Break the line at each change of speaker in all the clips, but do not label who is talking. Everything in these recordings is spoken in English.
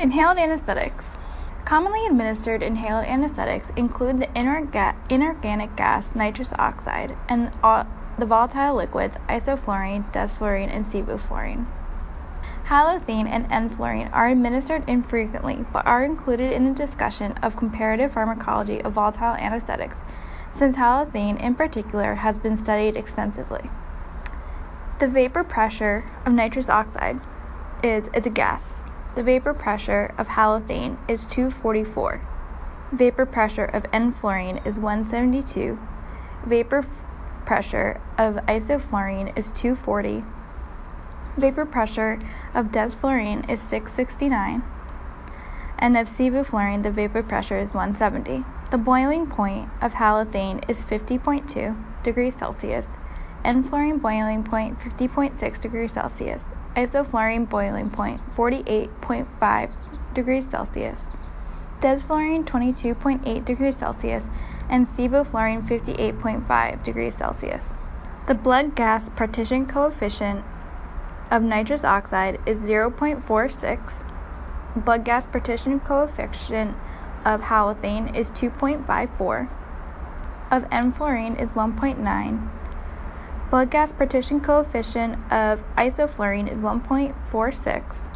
Inhaled anesthetics. Commonly administered inhaled anesthetics include the inorganic gas nitrous oxide and the volatile liquids isoflurane, desflurane, and sevoflurane. Halothane and enflurane are administered infrequently but are included in the discussion of comparative pharmacology of volatile anesthetics since halothane in particular has been studied extensively. The vapor pressure of nitrous oxide is it's a gas. The vapor pressure of halothane is 244. Vapor pressure of enflurane is 172. Vapor pressure of isoflurane is 240. Vapor pressure of desflurane is 669. And of sevoflurane the vapor pressure is 170. The boiling point of halothane is 50.2 degrees Celsius. Enflurane boiling point 50.6 degrees Celsius isoflurane boiling point 48.5 degrees Celsius, desflurane 22.8 degrees Celsius, and sevoflurane 58.5 degrees Celsius. The blood gas partition coefficient of nitrous oxide is 0.46. Blood gas partition coefficient of halothane is 2.54. Of enflurane is 1.9 Blood gas partition coefficient of isoflurane is 1.46.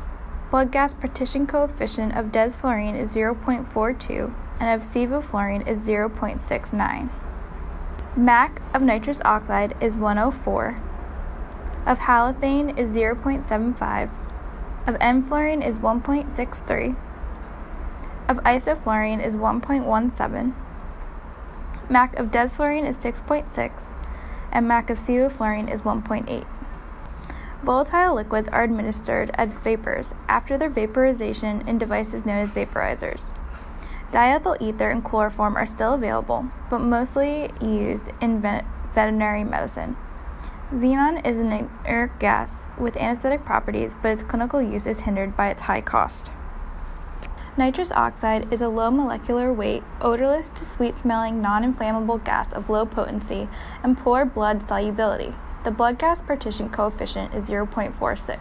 Blood gas partition coefficient of desflurane is 0.42 and of sevoflurane is 0.69. MAC of nitrous oxide is 104. Of halothane is 0.75. Of enflurane is 1.63. Of isoflurane is 1.17. MAC of desflurane is 6.6 and MAC of sevoflurane is 1.8. Volatile liquids are administered as vapors after their vaporization in devices known as vaporizers. Diethyl ether and chloroform are still available, but mostly used in veterinary medicine. Xenon is an inert gas with anesthetic properties, but its clinical use is hindered by its high cost. Nitrous oxide is a low molecular weight, odorless to sweet smelling, non inflammable gas of low potency and poor blood solubility. The blood gas partition coefficient is 0.46.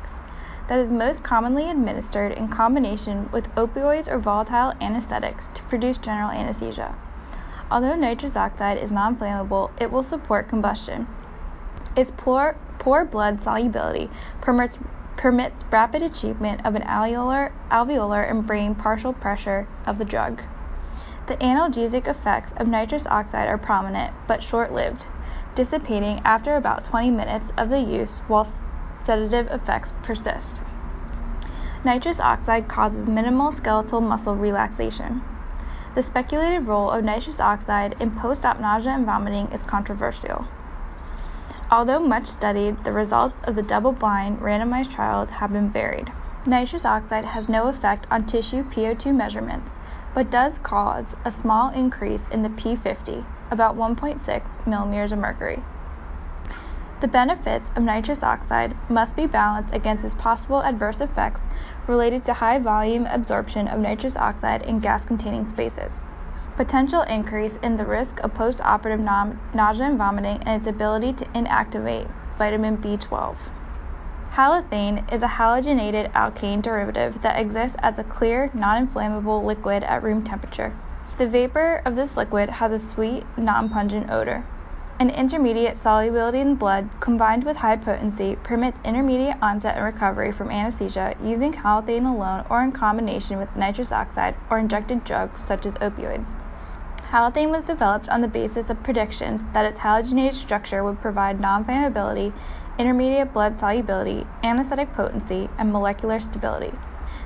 That is most commonly administered in combination with opioids or volatile anesthetics to produce general anesthesia. Although nitrous oxide is non flammable, it will support combustion. Its poor, poor blood solubility permits permits rapid achievement of an alveolar, alveolar and brain partial pressure of the drug. The analgesic effects of nitrous oxide are prominent but short lived, dissipating after about 20 minutes of the use while sedative effects persist. Nitrous oxide causes minimal skeletal muscle relaxation. The speculated role of nitrous oxide in post op nausea and vomiting is controversial. Although much studied, the results of the double-blind, randomized trial have been varied. Nitrous oxide has no effect on tissue PO2 measurements, but does cause a small increase in the P50, about 1.6 millimeters of mercury. The benefits of nitrous oxide must be balanced against its possible adverse effects related to high volume absorption of nitrous oxide in gas containing spaces potential increase in the risk of postoperative nausea and vomiting, and its ability to inactivate vitamin B12. Halothane is a halogenated alkane derivative that exists as a clear, non inflammable liquid at room temperature. The vapor of this liquid has a sweet, non pungent odor. An intermediate solubility in blood combined with high potency permits intermediate onset and recovery from anesthesia using halothane alone or in combination with nitrous oxide or injected drugs such as opioids. Halothane was developed on the basis of predictions that its halogenated structure would provide non-flammability, intermediate blood solubility, anesthetic potency, and molecular stability.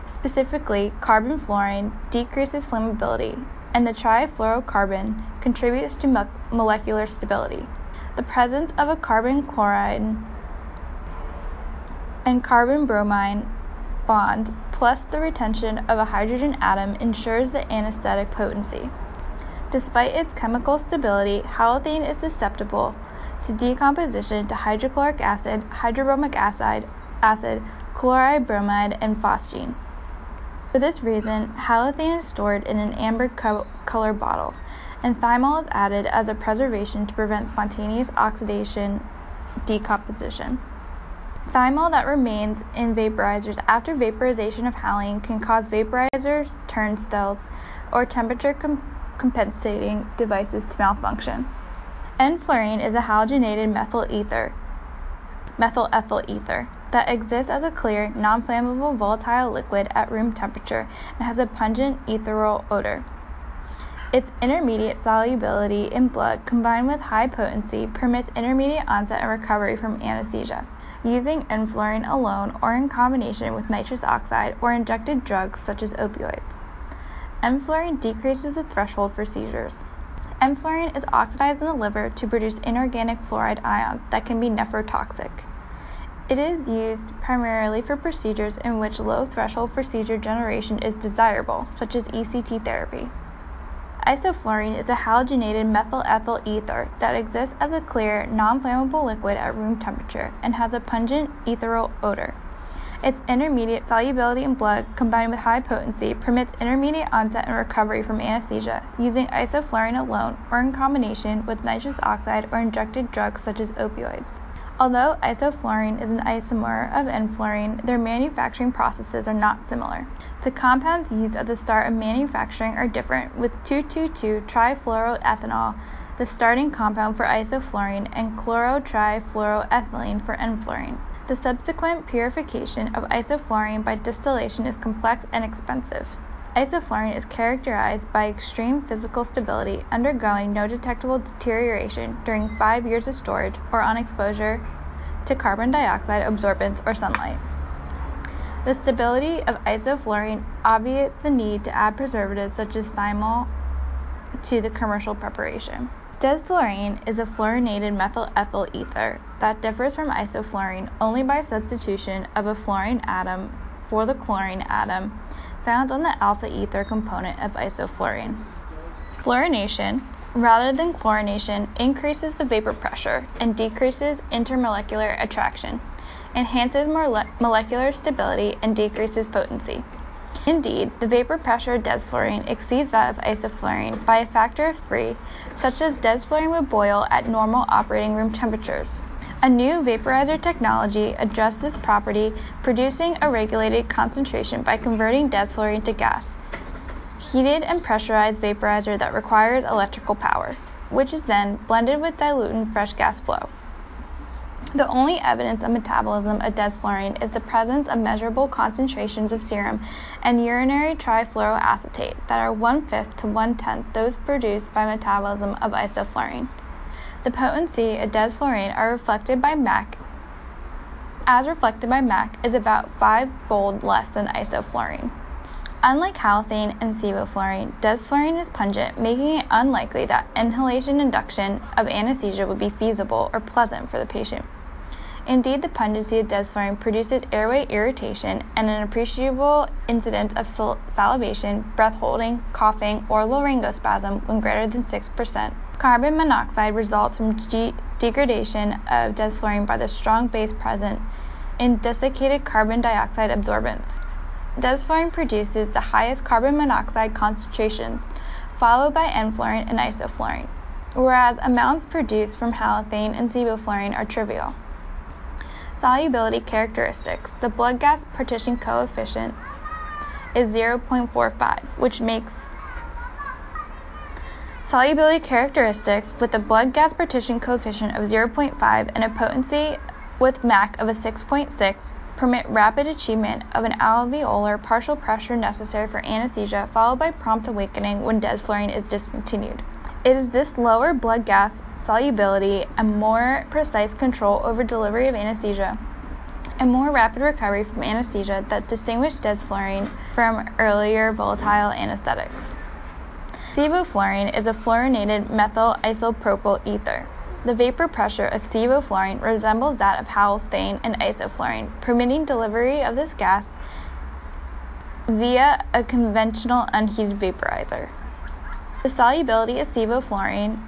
Specifically, carbon fluorine decreases flammability, and the trifluorocarbon contributes to mo- molecular stability. The presence of a carbon chloride and carbon bromine bond plus the retention of a hydrogen atom ensures the anesthetic potency. Despite its chemical stability, halothane is susceptible to decomposition to hydrochloric acid, hydrobromic acid, acid chloride bromide, and phosgene. For this reason, halothane is stored in an amber co- color bottle, and thymol is added as a preservation to prevent spontaneous oxidation decomposition. Thymol that remains in vaporizers after vaporization of halogen can cause vaporizers, turnstiles, or temperature com- compensating devices to malfunction. Enflurane is a halogenated methyl ether, methyl ethyl ether that exists as a clear, non-flammable volatile liquid at room temperature and has a pungent ethereal odor. Its intermediate solubility in blood combined with high potency permits intermediate onset and recovery from anesthesia. Using enflurane alone or in combination with nitrous oxide or injected drugs such as opioids. Enflurane decreases the threshold for seizures. Enflurane is oxidized in the liver to produce inorganic fluoride ions that can be nephrotoxic. It is used primarily for procedures in which low threshold for seizure generation is desirable, such as ECT therapy. Isoflurane is a halogenated methyl ethyl ether that exists as a clear, non-flammable liquid at room temperature and has a pungent ethereal odor. Its intermediate solubility in blood combined with high potency permits intermediate onset and recovery from anesthesia using isoflurane alone or in combination with nitrous oxide or injected drugs such as opioids. Although isoflurane is an isomer of enflurane, their manufacturing processes are not similar. The compounds used at the start of manufacturing are different, with 2,2,2-trifluoroethanol, the starting compound for isoflurane, and chlorotrifluoroethylene for enflurane. The subsequent purification of isoflurane by distillation is complex and expensive. Isoflurane is characterized by extreme physical stability, undergoing no detectable deterioration during five years of storage or on exposure to carbon dioxide absorbance or sunlight. The stability of isoflurane obviates the need to add preservatives such as thymol to the commercial preparation. Desflurane is a fluorinated methyl ethyl ether that differs from isoflurane only by substitution of a fluorine atom for the chlorine atom found on the alpha ether component of isoflurane. Fluorination, rather than chlorination, increases the vapor pressure and decreases intermolecular attraction enhances molecular stability, and decreases potency. Indeed, the vapor pressure of desflurane exceeds that of isoflurane by a factor of three, such as desflurane would boil at normal operating room temperatures. A new vaporizer technology addressed this property, producing a regulated concentration by converting desflurane to gas. Heated and pressurized vaporizer that requires electrical power, which is then blended with diluent fresh gas flow. The only evidence of metabolism of desflurane is the presence of measurable concentrations of serum and urinary trifluoroacetate that are one-fifth to one-tenth those produced by metabolism of isoflurane. The potency of desflurane are reflected by MAC as reflected by MAC is about five-fold less than isoflurane. Unlike halothane and sevoflurane, desflurane is pungent, making it unlikely that inhalation induction of anesthesia would be feasible or pleasant for the patient. Indeed, the pungency of desflurane produces airway irritation and an appreciable incidence of salivation, breath holding, coughing, or laryngospasm when greater than 6%. Carbon monoxide results from degradation of desflurane by the strong base present in desiccated carbon dioxide absorbents. Desflurane produces the highest carbon monoxide concentration, followed by enflurane and isoflurane, whereas amounts produced from halothane and sevoflurane are trivial. Solubility characteristics. The blood gas partition coefficient is 0.45, which makes solubility characteristics with a blood gas partition coefficient of 0.5 and a potency with MAC of a 6.6 permit rapid achievement of an alveolar partial pressure necessary for anesthesia followed by prompt awakening when desflurane is discontinued. It is this lower blood gas solubility, and more precise control over delivery of anesthesia, and more rapid recovery from anesthesia that distinguish desflurane from earlier volatile anesthetics. Sevoflurane is a fluorinated methyl isopropyl ether. The vapor pressure of sevoflurane resembles that of halothane and isoflurane, permitting delivery of this gas via a conventional unheated vaporizer. The solubility of sevoflurane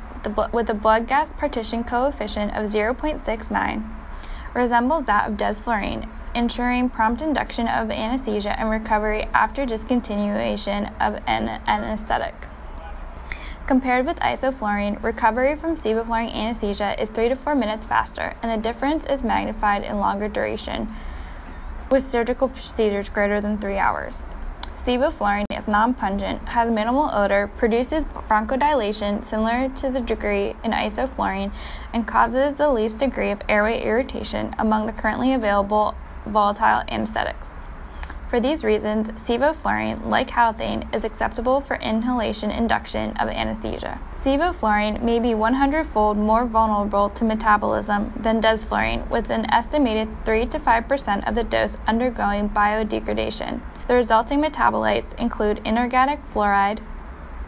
with a blood gas partition coefficient of 0.69 resembles that of desflurane, ensuring prompt induction of anesthesia and recovery after discontinuation of an anesthetic. Compared with isoflurane, recovery from sevoflurane anesthesia is 3 to 4 minutes faster, and the difference is magnified in longer duration with surgical procedures greater than 3 hours. Sevoflurane is non-pungent, has minimal odor, produces bronchodilation similar to the degree in isoflurane, and causes the least degree of airway irritation among the currently available volatile anesthetics. For these reasons, sevoflurane, like halothane, is acceptable for inhalation induction of anesthesia. Sevoflurane may be 100-fold more vulnerable to metabolism than desflurane, with an estimated 3 to 5% of the dose undergoing biodegradation. The resulting metabolites include inorganic fluoride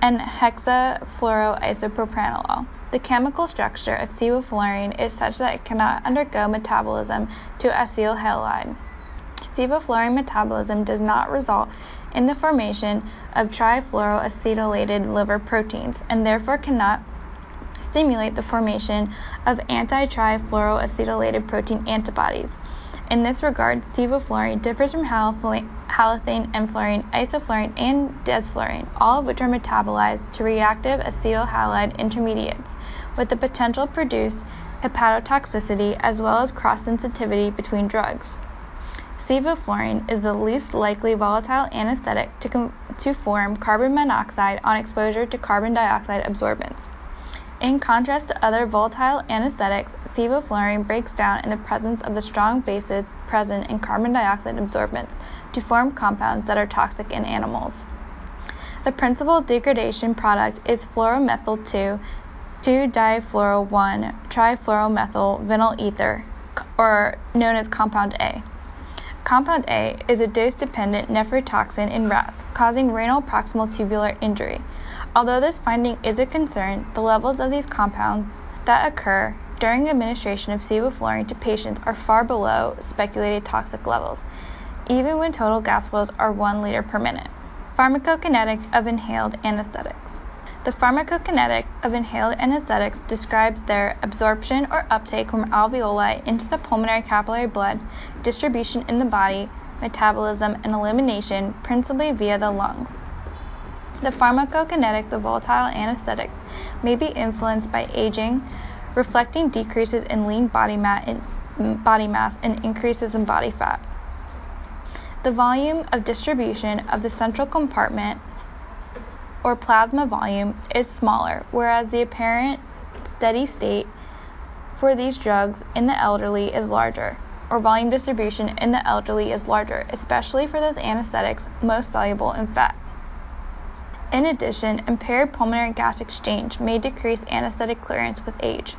and hexafluoroisopropanol. The chemical structure of sevoflurane is such that it cannot undergo metabolism to acyl halide sevoflurane metabolism does not result in the formation of trifluoroacetylated liver proteins and therefore cannot stimulate the formation of anti-trifluoroacetylated protein antibodies. In this regard, sevoflurane differs from halothane enflurane, isoflurane, and desflurane, all of which are metabolized to reactive acetyl halide intermediates, with the potential to produce hepatotoxicity as well as cross sensitivity between drugs. Sevoflurane is the least likely volatile anesthetic to, com- to form carbon monoxide on exposure to carbon dioxide absorbance. In contrast to other volatile anesthetics, sevoflurane breaks down in the presence of the strong bases present in carbon dioxide absorbance to form compounds that are toxic in animals. The principal degradation product is fluoromethyl 2 2-difluoro-1 trifluoromethyl vinyl ether, or known as compound A. Compound A is a dose-dependent nephrotoxin in rats, causing renal proximal tubular injury. Although this finding is a concern, the levels of these compounds that occur during administration of sevoflurane to patients are far below speculated toxic levels, even when total gas flows are 1 liter per minute. Pharmacokinetics of inhaled anesthetics. The pharmacokinetics of inhaled anesthetics describes their absorption or uptake from alveoli into the pulmonary capillary blood, distribution in the body, metabolism, and elimination, principally via the lungs. The pharmacokinetics of volatile anesthetics may be influenced by aging, reflecting decreases in lean body, body mass and increases in body fat. The volume of distribution of the central compartment or plasma volume is smaller, whereas the apparent steady state for these drugs in the elderly is larger, or volume distribution in the elderly is larger, especially for those anesthetics most soluble in fat. In addition, impaired pulmonary gas exchange may decrease anesthetic clearance with age.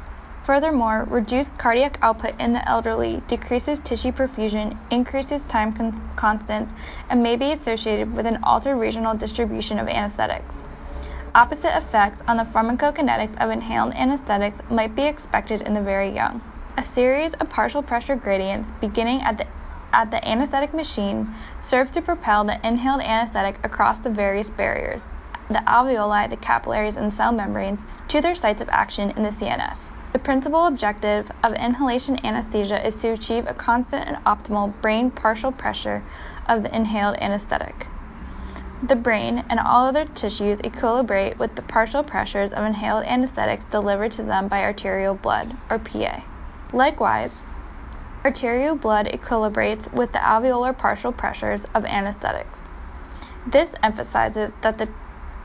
Furthermore, reduced cardiac output in the elderly decreases tissue perfusion, increases time con- constants, and may be associated with an altered regional distribution of anesthetics. Opposite effects on the pharmacokinetics of inhaled anesthetics might be expected in the very young. A series of partial pressure gradients beginning at the at the anesthetic machine serve to propel the inhaled anesthetic across the various barriers, the alveoli, the capillaries, and cell membranes, to their sites of action in the CNS. The principal objective of inhalation anesthesia is to achieve a constant and optimal brain partial pressure of the inhaled anesthetic. The brain and all other tissues equilibrate with the partial pressures of inhaled anesthetics delivered to them by arterial blood, or PA. Likewise, arterial blood equilibrates with the alveolar partial pressures of anesthetics. This emphasizes that the,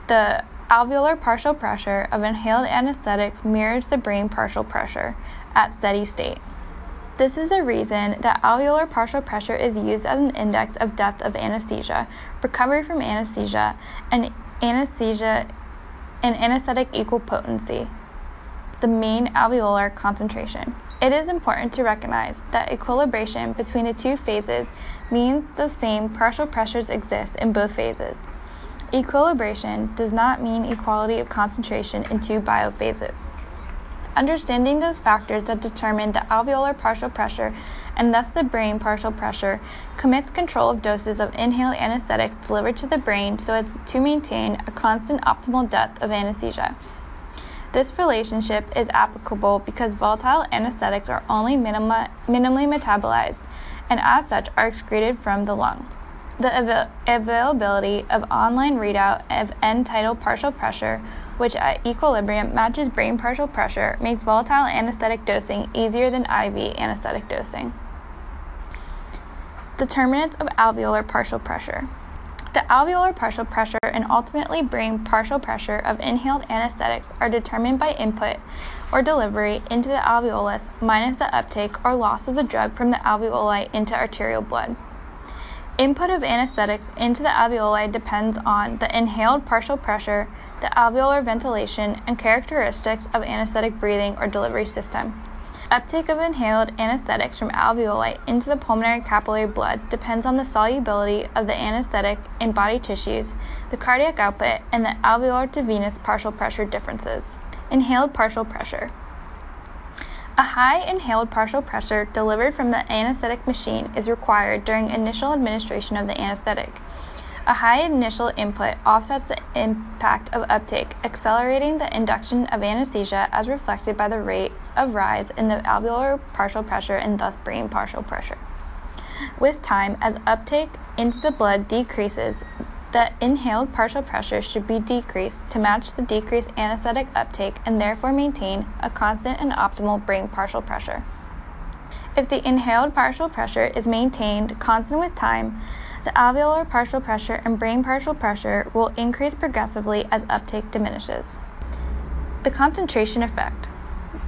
the Alveolar partial pressure of inhaled anesthetics mirrors the brain partial pressure at steady state. This is the reason that alveolar partial pressure is used as an index of depth of anesthesia, recovery from anesthesia, and anesthesia and anesthetic equipotency, the mean alveolar concentration. It is important to recognize that equilibration between the two phases means the same partial pressures exist in both phases. Equilibration does not mean equality of concentration in two biophases. Understanding those factors that determine the alveolar partial pressure and thus the brain partial pressure commits control of doses of inhaled anesthetics delivered to the brain so as to maintain a constant optimal depth of anesthesia. This relationship is applicable because volatile anesthetics are only minima, minimally metabolized and as such are excreted from the lung. The availability of online readout of end tidal partial pressure which at equilibrium matches brain partial pressure, makes volatile anesthetic dosing easier than IV anesthetic dosing. Determinants of alveolar partial pressure. The alveolar partial pressure and ultimately brain partial pressure of inhaled anesthetics are determined by input or delivery into the alveolus minus the uptake or loss of the drug from the alveoli into arterial blood. Input of anesthetics into the alveoli depends on the inhaled partial pressure, the alveolar ventilation, and characteristics of anesthetic breathing or delivery system. Uptake of inhaled anesthetics from alveoli into the pulmonary capillary blood depends on the solubility of the anesthetic in body tissues, the cardiac output, and the alveolar to venous partial pressure differences. Inhaled partial pressure. A high inhaled partial pressure delivered from the anesthetic machine is required during initial administration of the anesthetic. A high initial input offsets the impact of uptake, accelerating the induction of anesthesia as reflected by the rate of rise in the alveolar partial pressure and thus brain partial pressure. With time, as uptake into the blood decreases, the inhaled partial pressure should be decreased to match the decreased anesthetic uptake and therefore maintain a constant and optimal brain partial pressure. If the inhaled partial pressure is maintained constant with time, the alveolar partial pressure and brain partial pressure will increase progressively as uptake diminishes. The concentration effect.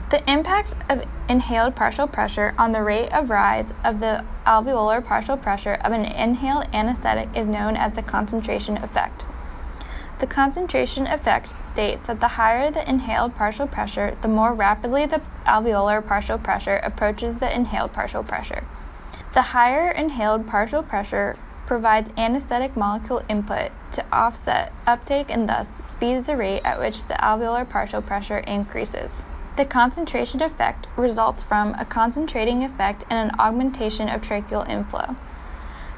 The impact of inhaled partial pressure on the rate of rise of the alveolar partial pressure of an inhaled anesthetic is known as the concentration effect. The concentration effect states that the higher the inhaled partial pressure, the more rapidly the alveolar partial pressure approaches the inhaled partial pressure. The higher inhaled partial pressure provides anesthetic molecule input to offset uptake and thus speeds the rate at which the alveolar partial pressure increases. The concentration effect results from a concentrating effect and an augmentation of tracheal inflow.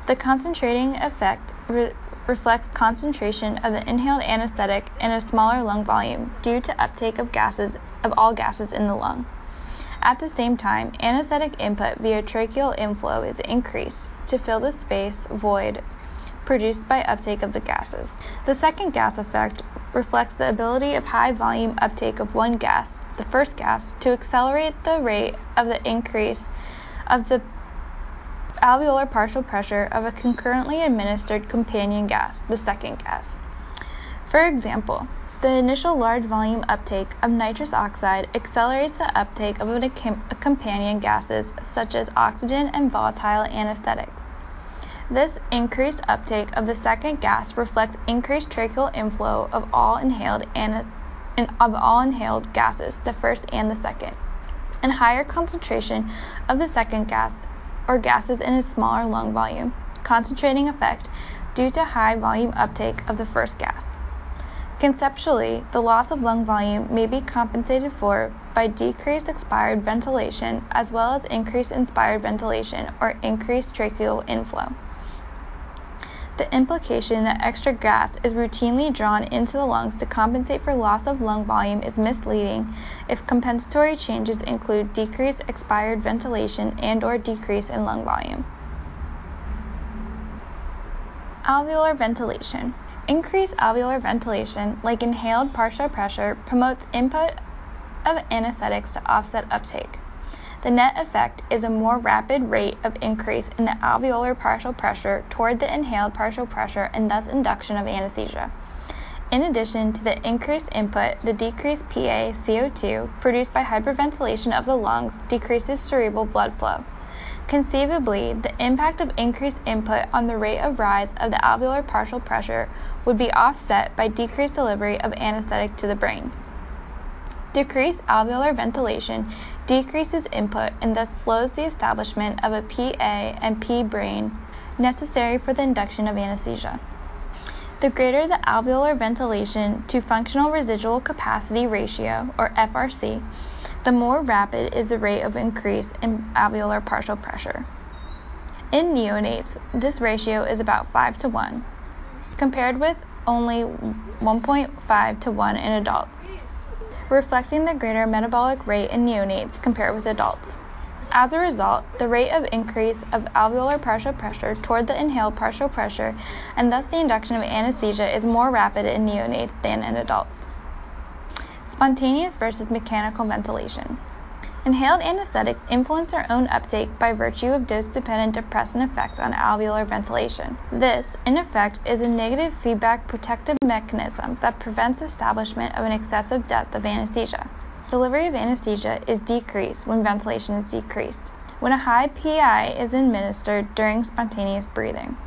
The concentrating effect re- reflects concentration of the inhaled anesthetic in a smaller lung volume due to uptake of gases of all gases in the lung. At the same time, anesthetic input via tracheal inflow is increased to fill the space void produced by uptake of the gases. The second gas effect reflects the ability of high volume uptake of one gas the first gas to accelerate the rate of the increase of the alveolar partial pressure of a concurrently administered companion gas, the second gas. For example, the initial large volume uptake of nitrous oxide accelerates the uptake of a companion gases such as oxygen and volatile anesthetics. This increased uptake of the second gas reflects increased tracheal inflow of all inhaled anesthetics of all inhaled gases, the first and the second, and higher concentration of the second gas or gases in a smaller lung volume, concentrating effect due to high volume uptake of the first gas. Conceptually, the loss of lung volume may be compensated for by decreased expired ventilation as well as increased inspired ventilation or increased tracheal inflow. The implication that extra gas is routinely drawn into the lungs to compensate for loss of lung volume is misleading if compensatory changes include decreased expired ventilation and or decrease in lung volume. Alveolar ventilation. Increased alveolar ventilation, like inhaled partial pressure, promotes input of anesthetics to offset uptake. The net effect is a more rapid rate of increase in the alveolar partial pressure toward the inhaled partial pressure and thus induction of anesthesia. In addition to the increased input, the decreased PA CO2 produced by hyperventilation of the lungs decreases cerebral blood flow. Conceivably, the impact of increased input on the rate of rise of the alveolar partial pressure would be offset by decreased delivery of anesthetic to the brain. Decreased alveolar ventilation decreases input and thus slows the establishment of a PA and P brain necessary for the induction of anesthesia. The greater the alveolar ventilation to functional residual capacity ratio, or FRC, the more rapid is the rate of increase in alveolar partial pressure. In neonates, this ratio is about 5 to 1, compared with only 1.5 to 1 in adults reflecting the greater metabolic rate in neonates compared with adults. As a result, the rate of increase of alveolar partial pressure toward the inhaled partial pressure and thus the induction of anesthesia is more rapid in neonates than in adults. Spontaneous versus mechanical ventilation. Inhaled anesthetics influence their own uptake by virtue of dose-dependent depressant effects on alveolar ventilation. This, in effect, is a negative feedback protective mechanism that prevents establishment of an excessive depth of anesthesia. Delivery of anesthesia is decreased when ventilation is decreased, when a high PI is administered during spontaneous breathing.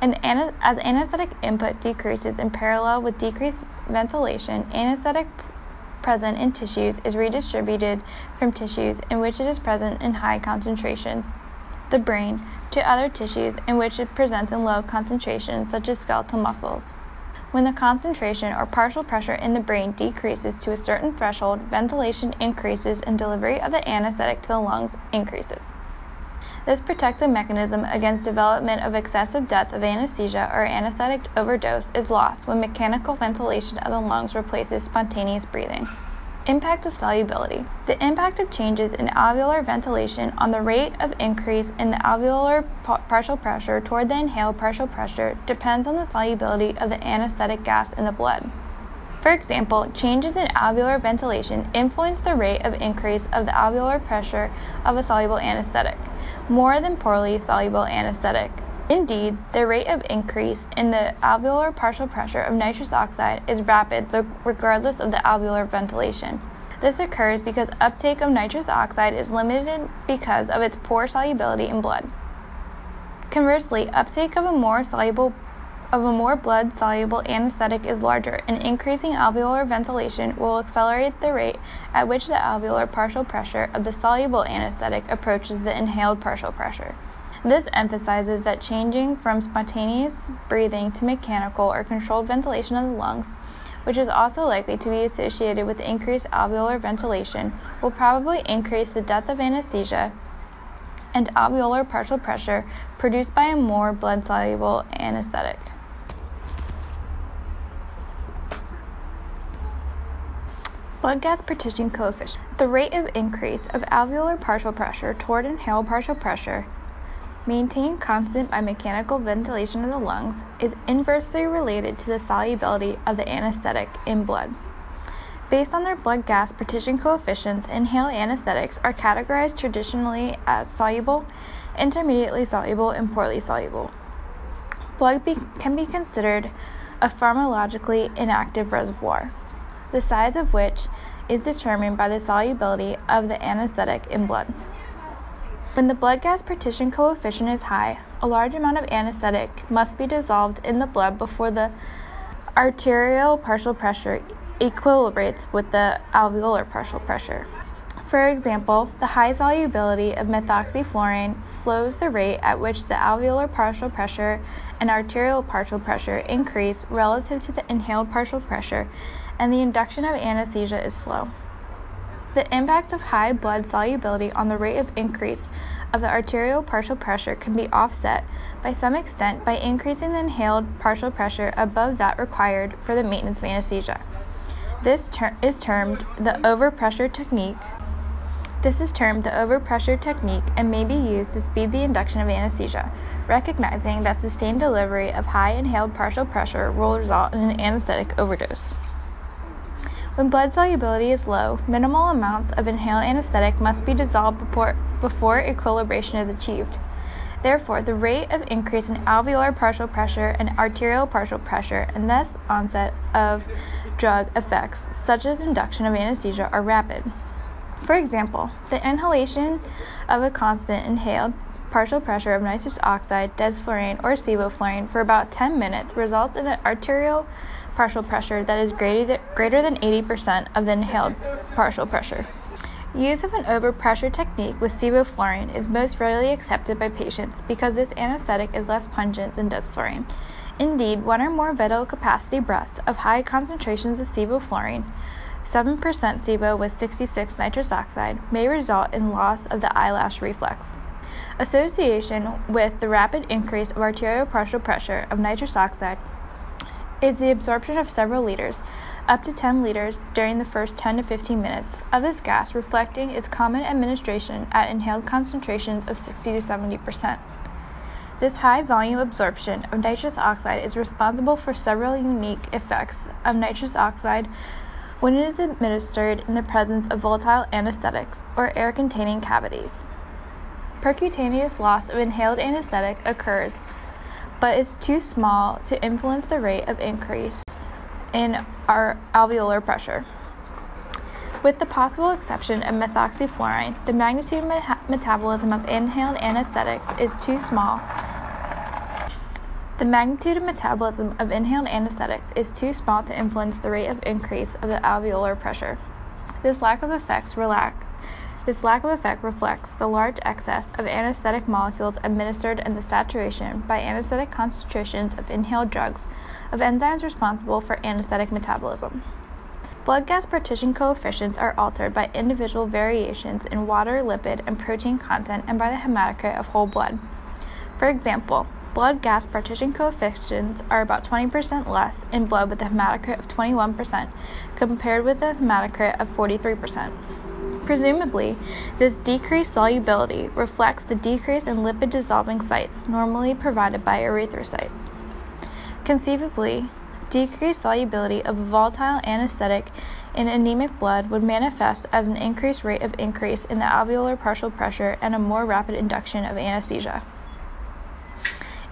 And as anesthetic input decreases in parallel with decreased ventilation, anesthetic present in tissues is redistributed from tissues in which it is present in high concentrations, the brain, to other tissues in which it presents in low concentrations, such as skeletal muscles. When the concentration or partial pressure in the brain decreases to a certain threshold, ventilation increases and delivery of the anesthetic to the lungs increases. This protective mechanism against development of excessive depth of anesthesia or anesthetic overdose is lost when mechanical ventilation of the lungs replaces spontaneous breathing. Impact of solubility. The impact of changes in alveolar ventilation on the rate of increase in the alveolar partial pressure toward the inhaled partial pressure depends on the solubility of the anesthetic gas in the blood. For example, changes in alveolar ventilation influence the rate of increase of the alveolar pressure of a soluble anesthetic more than poorly soluble anesthetic. Indeed, the rate of increase in the alveolar partial pressure of nitrous oxide is rapid regardless of the alveolar ventilation. This occurs because uptake of nitrous oxide is limited because of its poor solubility in blood. Conversely, uptake of a more soluble of a more blood soluble anesthetic is larger, and increasing alveolar ventilation will accelerate the rate at which the alveolar partial pressure of the soluble anesthetic approaches the inhaled partial pressure. This emphasizes that changing from spontaneous breathing to mechanical or controlled ventilation of the lungs, which is also likely to be associated with increased alveolar ventilation, will probably increase the depth of anesthesia and alveolar partial pressure produced by a more blood soluble anesthetic. Blood gas partition coefficient. The rate of increase of alveolar partial pressure toward inhaled partial pressure, maintained constant by mechanical ventilation of the lungs, is inversely related to the solubility of the anesthetic in blood. Based on their blood gas partition coefficients, inhaled anesthetics are categorized traditionally as soluble, intermediately soluble, and poorly soluble. Blood be- can be considered a pharmacologically inactive reservoir the size of which is determined by the solubility of the anesthetic in blood. When the blood gas partition coefficient is high, a large amount of anesthetic must be dissolved in the blood before the arterial partial pressure equilibrates with the alveolar partial pressure. For example, the high solubility of methoxyflurane slows the rate at which the alveolar partial pressure and arterial partial pressure increase relative to the inhaled partial pressure and the induction of anesthesia is slow. The impact of high blood solubility on the rate of increase of the arterial partial pressure can be offset by some extent by increasing the inhaled partial pressure above that required for the maintenance of anesthesia. This ter- is termed the overpressure technique. This is termed the overpressure technique and may be used to speed the induction of anesthesia, recognizing that sustained delivery of high inhaled partial pressure will result in an anesthetic overdose. When blood solubility is low, minimal amounts of inhaled anesthetic must be dissolved before, before equilibration is achieved. Therefore, the rate of increase in alveolar partial pressure and arterial partial pressure and thus onset of drug effects, such as induction of anesthesia, are rapid. For example, the inhalation of a constant inhaled partial pressure of nitrous oxide, desflurane, or sevoflurane for about 10 minutes results in an arterial partial pressure that is greater than 80% of the inhaled partial pressure. Use of an overpressure technique with sevoflurane is most readily accepted by patients because this anesthetic is less pungent than desflurane. Indeed, one or more vital capacity breaths of high concentrations of sevoflurane, 7% sevo with 66 nitrous oxide, may result in loss of the eyelash reflex. Association with the rapid increase of arterial partial pressure of nitrous oxide is the absorption of several liters, up to 10 liters, during the first 10 to 15 minutes, of this gas, reflecting its common administration at inhaled concentrations of 60 to 70 percent. This high volume absorption of nitrous oxide is responsible for several unique effects of nitrous oxide when it is administered in the presence of volatile anesthetics or air containing cavities. Percutaneous loss of inhaled anesthetic occurs but is too small to influence the rate of increase in our alveolar pressure. With the possible exception of methoxyflurane, the magnitude of metabolism of inhaled anesthetics is too small. The magnitude of metabolism of inhaled anesthetics is too small to influence the rate of increase of the alveolar pressure. This lack of effects relax, this lack of effect reflects the large excess of anesthetic molecules administered and the saturation by anesthetic concentrations of inhaled drugs of enzymes responsible for anesthetic metabolism. Blood gas partition coefficients are altered by individual variations in water, lipid, and protein content and by the hematocrit of whole blood. For example, blood gas partition coefficients are about 20% less in blood with a hematocrit of 21% compared with a hematocrit of 43%. Presumably, this decreased solubility reflects the decrease in lipid dissolving sites normally provided by erythrocytes. Conceivably, decreased solubility of a volatile anesthetic in anemic blood would manifest as an increased rate of increase in the alveolar partial pressure and a more rapid induction of anesthesia.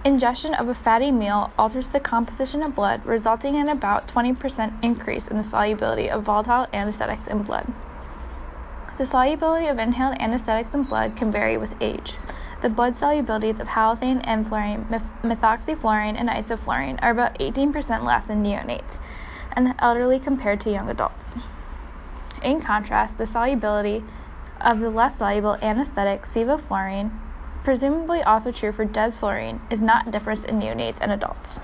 Ingestion of a fatty meal alters the composition of blood, resulting in about 20% increase in the solubility of volatile anesthetics in blood. The solubility of inhaled anesthetics in blood can vary with age. The blood solubilities of halothane, enflurane, methoxyflurane, and isoflurane are about 18% less in neonates and the elderly compared to young adults. In contrast, the solubility of the less soluble anesthetic sevoflurane, presumably also true for desflurane, is not different in neonates and adults.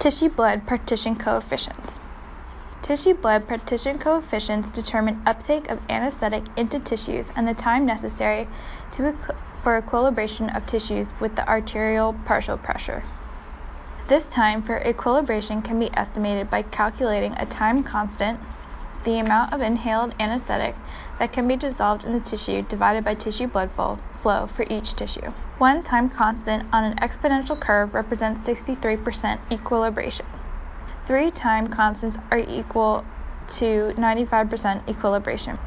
Tissue blood partition coefficients. Tissue blood partition coefficients determine uptake of anesthetic into tissues and the time necessary to for equilibration of tissues with the arterial partial pressure. This time for equilibration can be estimated by calculating a time constant, the amount of inhaled anesthetic that can be dissolved in the tissue divided by tissue blood flow for each tissue. One time constant on an exponential curve represents 63% equilibration. Three time constants are equal to 95% equilibration.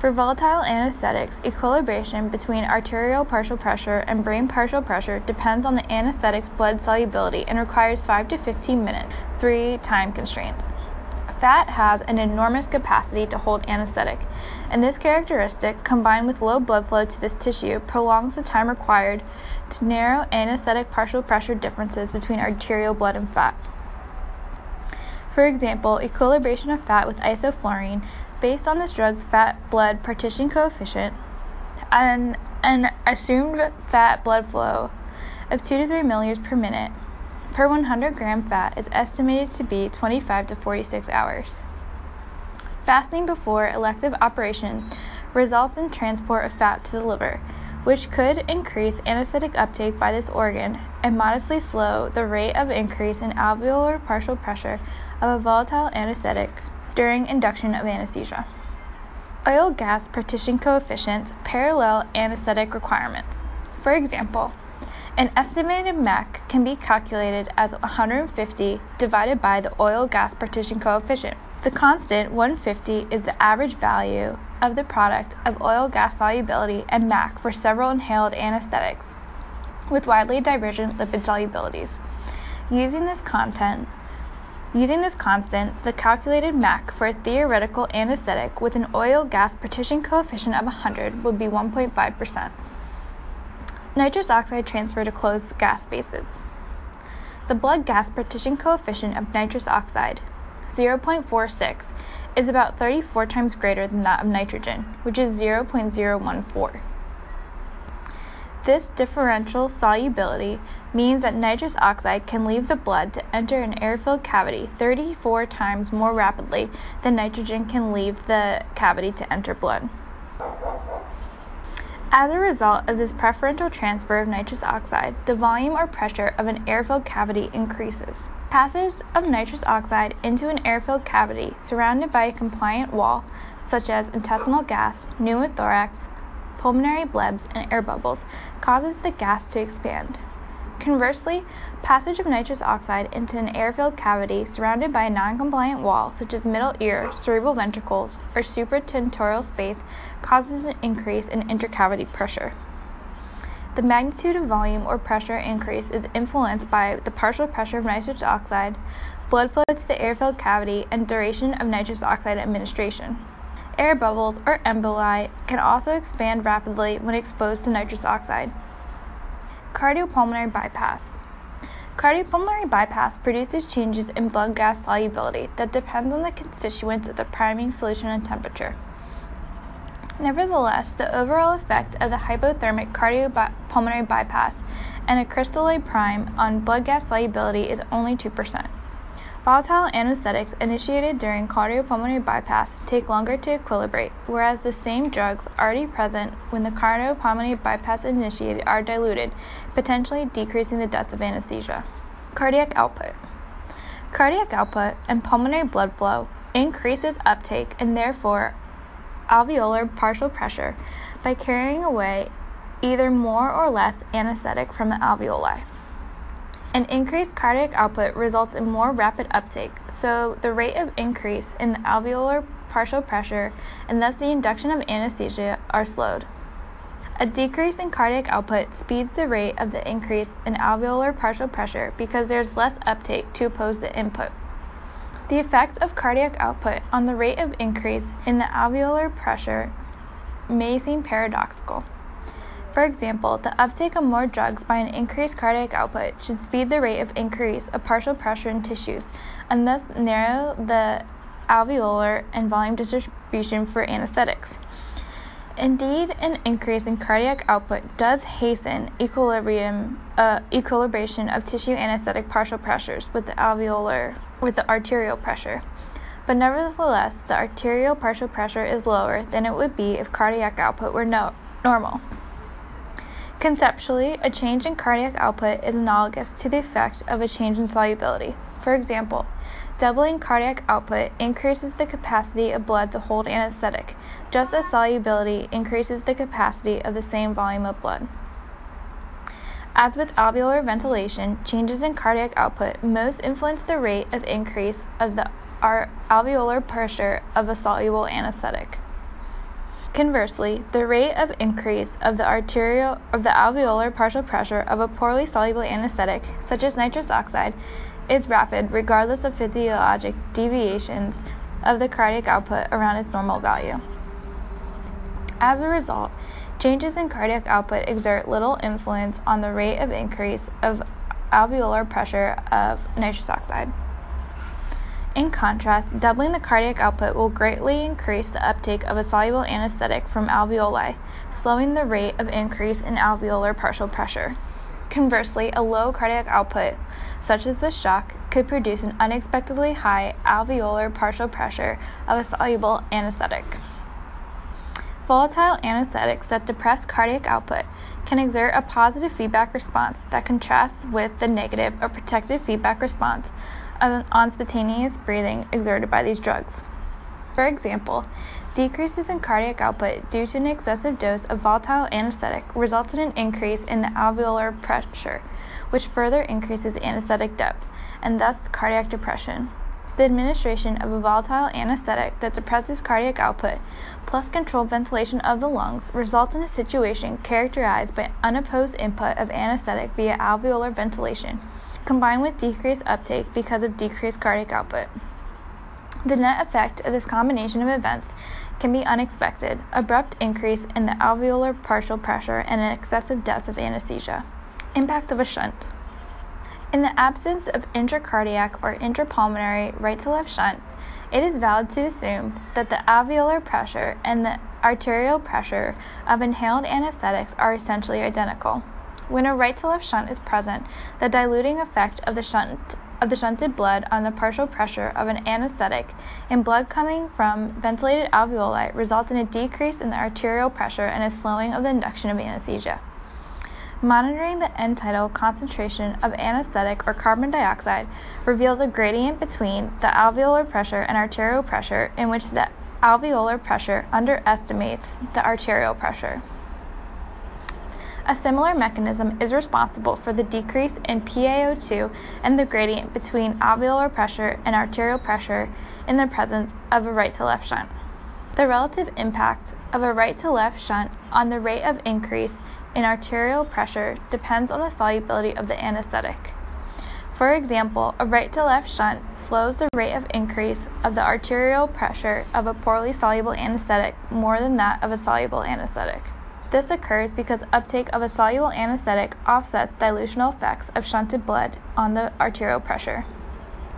For volatile anesthetics, equilibration between arterial partial pressure and brain partial pressure depends on the anesthetic's blood solubility and requires 5 to 15 minutes, three time constraints. Fat has an enormous capacity to hold anesthetic, and this characteristic, combined with low blood flow to this tissue, prolongs the time required to narrow anesthetic partial pressure differences between arterial blood and fat. For example, equilibration of fat with isoflurane based on this drug's fat blood partition coefficient and an assumed fat blood flow of 2 to 3 milliliters per minute per 100 gram fat is estimated to be 25 to 46 hours. Fasting before elective operation results in transport of fat to the liver, which could increase anesthetic uptake by this organ and modestly slow the rate of increase in alveolar partial pressure of a volatile anesthetic during induction of anesthesia. Oil gas partition coefficients parallel anesthetic requirements. For example, an estimated MAC can be calculated as 150 divided by the oil gas partition coefficient. The constant 150 is the average value of the product of oil gas solubility and MAC for several inhaled anesthetics with widely divergent lipid solubilities. Using this content, Using this constant, the calculated MAC for a theoretical anesthetic with an oil gas partition coefficient of 100 would be 1.5%. Nitrous oxide transfer to closed gas spaces. The blood gas partition coefficient of nitrous oxide, 0.46, is about 34 times greater than that of nitrogen, which is 0.014. This differential solubility means that nitrous oxide can leave the blood to enter an air-filled cavity 34 times more rapidly than nitrogen can leave the cavity to enter blood. As a result of this preferential transfer of nitrous oxide, the volume or pressure of an air-filled cavity increases. Passage of nitrous oxide into an air-filled cavity surrounded by a compliant wall, such as intestinal gas, pneumothorax, pulmonary blebs, and air bubbles, causes the gas to expand. Conversely, passage of nitrous oxide into an air-filled cavity surrounded by a non-compliant wall, such as middle ear, cerebral ventricles, or supratentorial space, causes an increase in intercavity pressure. The magnitude of volume or pressure increase is influenced by the partial pressure of nitrous oxide, blood flow to the air-filled cavity, and duration of nitrous oxide administration. Air bubbles or emboli can also expand rapidly when exposed to nitrous oxide. Cardiopulmonary bypass. Cardiopulmonary bypass produces changes in blood gas solubility that depend on the constituents of the priming solution and temperature. Nevertheless, the overall effect of the hypothermic cardiopulmonary bypass and a crystalloid prime on blood gas solubility is only 2%. Volatile anesthetics initiated during cardiopulmonary bypass take longer to equilibrate, whereas the same drugs already present when the cardiopulmonary bypass initiated are diluted, potentially decreasing the depth of anesthesia. Cardiac output. Cardiac output and pulmonary blood flow increases uptake and therefore alveolar partial pressure by carrying away either more or less anesthetic from the alveoli. An increased cardiac output results in more rapid uptake, so the rate of increase in the alveolar partial pressure and thus the induction of anesthesia are slowed. A decrease in cardiac output speeds the rate of the increase in alveolar partial pressure because there is less uptake to oppose the input. The effect of cardiac output on the rate of increase in the alveolar pressure may seem paradoxical. For example, the uptake of more drugs by an increased cardiac output should speed the rate of increase of partial pressure in tissues and thus narrow the alveolar and volume distribution for anesthetics. Indeed, an increase in cardiac output does hasten equilibrium, uh, equilibration of tissue anesthetic partial pressures with the alveolar with the arterial pressure. But nevertheless, the arterial partial pressure is lower than it would be if cardiac output were no, normal. Conceptually, a change in cardiac output is analogous to the effect of a change in solubility. For example, doubling cardiac output increases the capacity of blood to hold anesthetic, just as solubility increases the capacity of the same volume of blood. As with alveolar ventilation, changes in cardiac output most influence the rate of increase of the alveolar pressure of a soluble anesthetic. Conversely, the rate of increase of the arterial of the alveolar partial pressure of a poorly soluble anesthetic, such as nitrous oxide, is rapid regardless of physiologic deviations of the cardiac output around its normal value. As a result, changes in cardiac output exert little influence on the rate of increase of alveolar pressure of nitrous oxide. In contrast, doubling the cardiac output will greatly increase the uptake of a soluble anesthetic from alveoli, slowing the rate of increase in alveolar partial pressure. Conversely, a low cardiac output, such as the shock, could produce an unexpectedly high alveolar partial pressure of a soluble anesthetic. Volatile anesthetics that depress cardiac output can exert a positive feedback response that contrasts with the negative or protective feedback response on spontaneous breathing exerted by these drugs. For example, decreases in cardiac output due to an excessive dose of volatile anesthetic results in an increase in the alveolar pressure, which further increases anesthetic depth and thus cardiac depression. The administration of a volatile anesthetic that depresses cardiac output plus controlled ventilation of the lungs results in a situation characterized by unopposed input of anesthetic via alveolar ventilation combined with decreased uptake because of decreased cardiac output. The net effect of this combination of events can be unexpected, abrupt increase in the alveolar partial pressure and an excessive depth of anesthesia. Impact of a shunt. In the absence of intracardiac or intrapulmonary right to left shunt, it is valid to assume that the alveolar pressure and the arterial pressure of inhaled anesthetics are essentially identical. When a right to left shunt is present, the diluting effect of the shunt of the shunted blood on the partial pressure of an anesthetic in blood coming from ventilated alveoli results in a decrease in the arterial pressure and a slowing of the induction of anesthesia. Monitoring the end tidal concentration of anesthetic or carbon dioxide reveals a gradient between the alveolar pressure and arterial pressure in which the alveolar pressure underestimates the arterial pressure. A similar mechanism is responsible for the decrease in PaO2 and the gradient between alveolar pressure and arterial pressure in the presence of a right to left shunt. The relative impact of a right to left shunt on the rate of increase in arterial pressure depends on the solubility of the anesthetic. For example, a right to left shunt slows the rate of increase of the arterial pressure of a poorly soluble anesthetic more than that of a soluble anesthetic. This occurs because uptake of a soluble anesthetic offsets dilutional effects of shunted blood on the arterial pressure.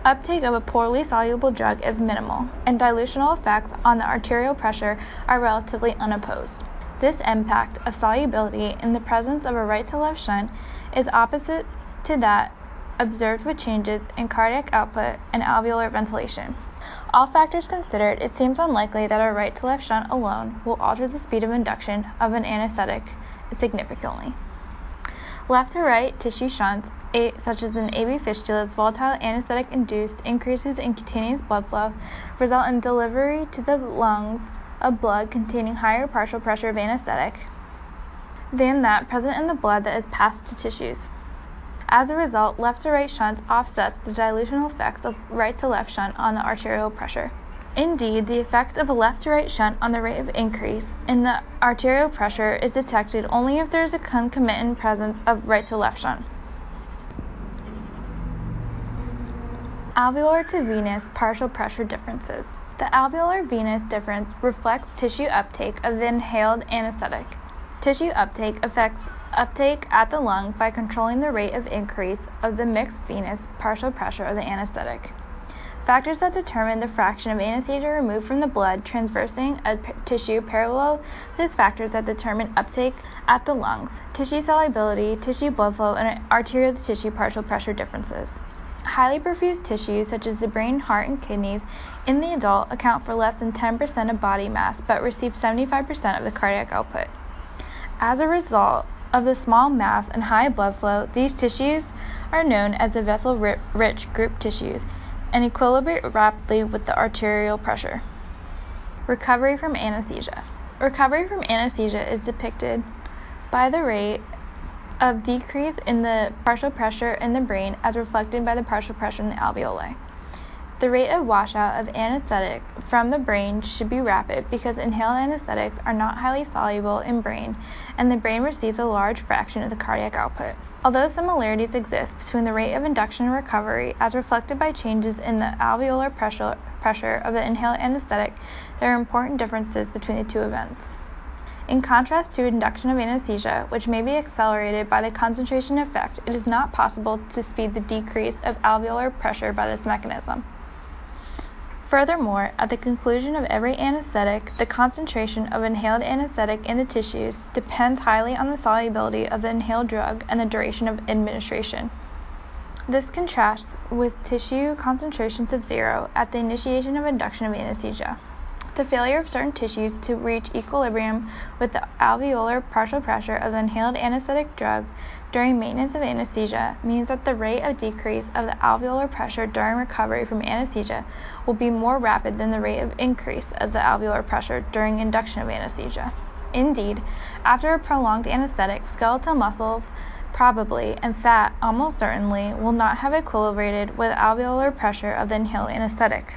Uptake of a poorly soluble drug is minimal, and dilutional effects on the arterial pressure are relatively unopposed. This impact of solubility in the presence of a right to left shunt is opposite to that observed with changes in cardiac output and alveolar ventilation. All factors considered, it seems unlikely that a right to left shunt alone will alter the speed of induction of an anesthetic significantly. Left to right tissue shunts, such as an AV fistula's volatile anesthetic induced increases in cutaneous blood flow, result in delivery to the lungs of blood containing higher partial pressure of anesthetic than that present in the blood that is passed to tissues. As a result, left to right shunts offsets the dilutional effects of right to left shunt on the arterial pressure. Indeed, the effect of a left to right shunt on the rate of increase in the arterial pressure is detected only if there is a concomitant presence of right to left shunt. Alveolar to venous partial pressure differences. The alveolar venous difference reflects tissue uptake of the inhaled anesthetic. Tissue uptake affects uptake at the lung by controlling the rate of increase of the mixed venous partial pressure of the anesthetic. Factors that determine the fraction of anesthesia removed from the blood transversing a p- tissue parallel those factors that determine uptake at the lungs, tissue solubility, tissue blood flow, and arterial tissue partial pressure differences. Highly perfused tissues, such as the brain, heart, and kidneys, in the adult account for less than 10% of body mass but receive 75% of the cardiac output. As a result, of the small mass and high blood flow, these tissues are known as the vessel rich group tissues and equilibrate rapidly with the arterial pressure. Recovery from anesthesia. Recovery from anesthesia is depicted by the rate of decrease in the partial pressure in the brain as reflected by the partial pressure in the alveoli. The rate of washout of anesthetic from the brain should be rapid because inhaled anesthetics are not highly soluble in brain and the brain receives a large fraction of the cardiac output. Although similarities exist between the rate of induction and recovery as reflected by changes in the alveolar pressure, pressure of the inhaled anesthetic, there are important differences between the two events. In contrast to induction of anesthesia, which may be accelerated by the concentration effect, it is not possible to speed the decrease of alveolar pressure by this mechanism. Furthermore, at the conclusion of every anesthetic, the concentration of inhaled anesthetic in the tissues depends highly on the solubility of the inhaled drug and the duration of administration. This contrasts with tissue concentrations of zero at the initiation of induction of anesthesia. The failure of certain tissues to reach equilibrium with the alveolar partial pressure of the inhaled anesthetic drug during maintenance of anesthesia means that the rate of decrease of the alveolar pressure during recovery from anesthesia will be more rapid than the rate of increase of the alveolar pressure during induction of anesthesia. Indeed, after a prolonged anesthetic, skeletal muscles probably, and fat almost certainly, will not have equilibrated with alveolar pressure of the inhaled anesthetic.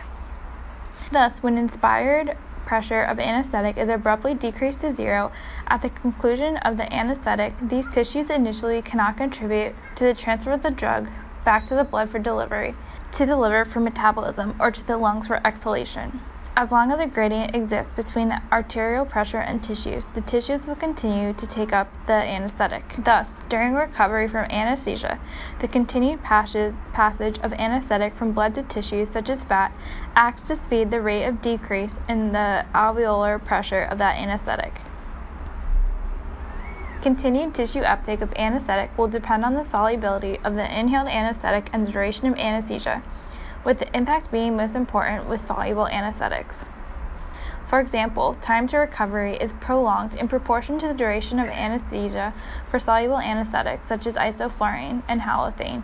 Thus, when inspired pressure of anesthetic is abruptly decreased to zero at the conclusion of the anesthetic, these tissues initially cannot contribute to the transfer of the drug back to the blood for delivery, to the liver for metabolism, or to the lungs for exhalation. As long as a gradient exists between the arterial pressure and tissues, the tissues will continue to take up the anesthetic. Thus, during recovery from anesthesia, the continued passage of anesthetic from blood to tissues, such as fat, acts to speed the rate of decrease in the alveolar pressure of that anesthetic. Continued tissue uptake of anesthetic will depend on the solubility of the inhaled anesthetic and the duration of anesthesia with the impact being most important with soluble anesthetics. For example, time to recovery is prolonged in proportion to the duration of anesthesia for soluble anesthetics such as isoflurane and halothane,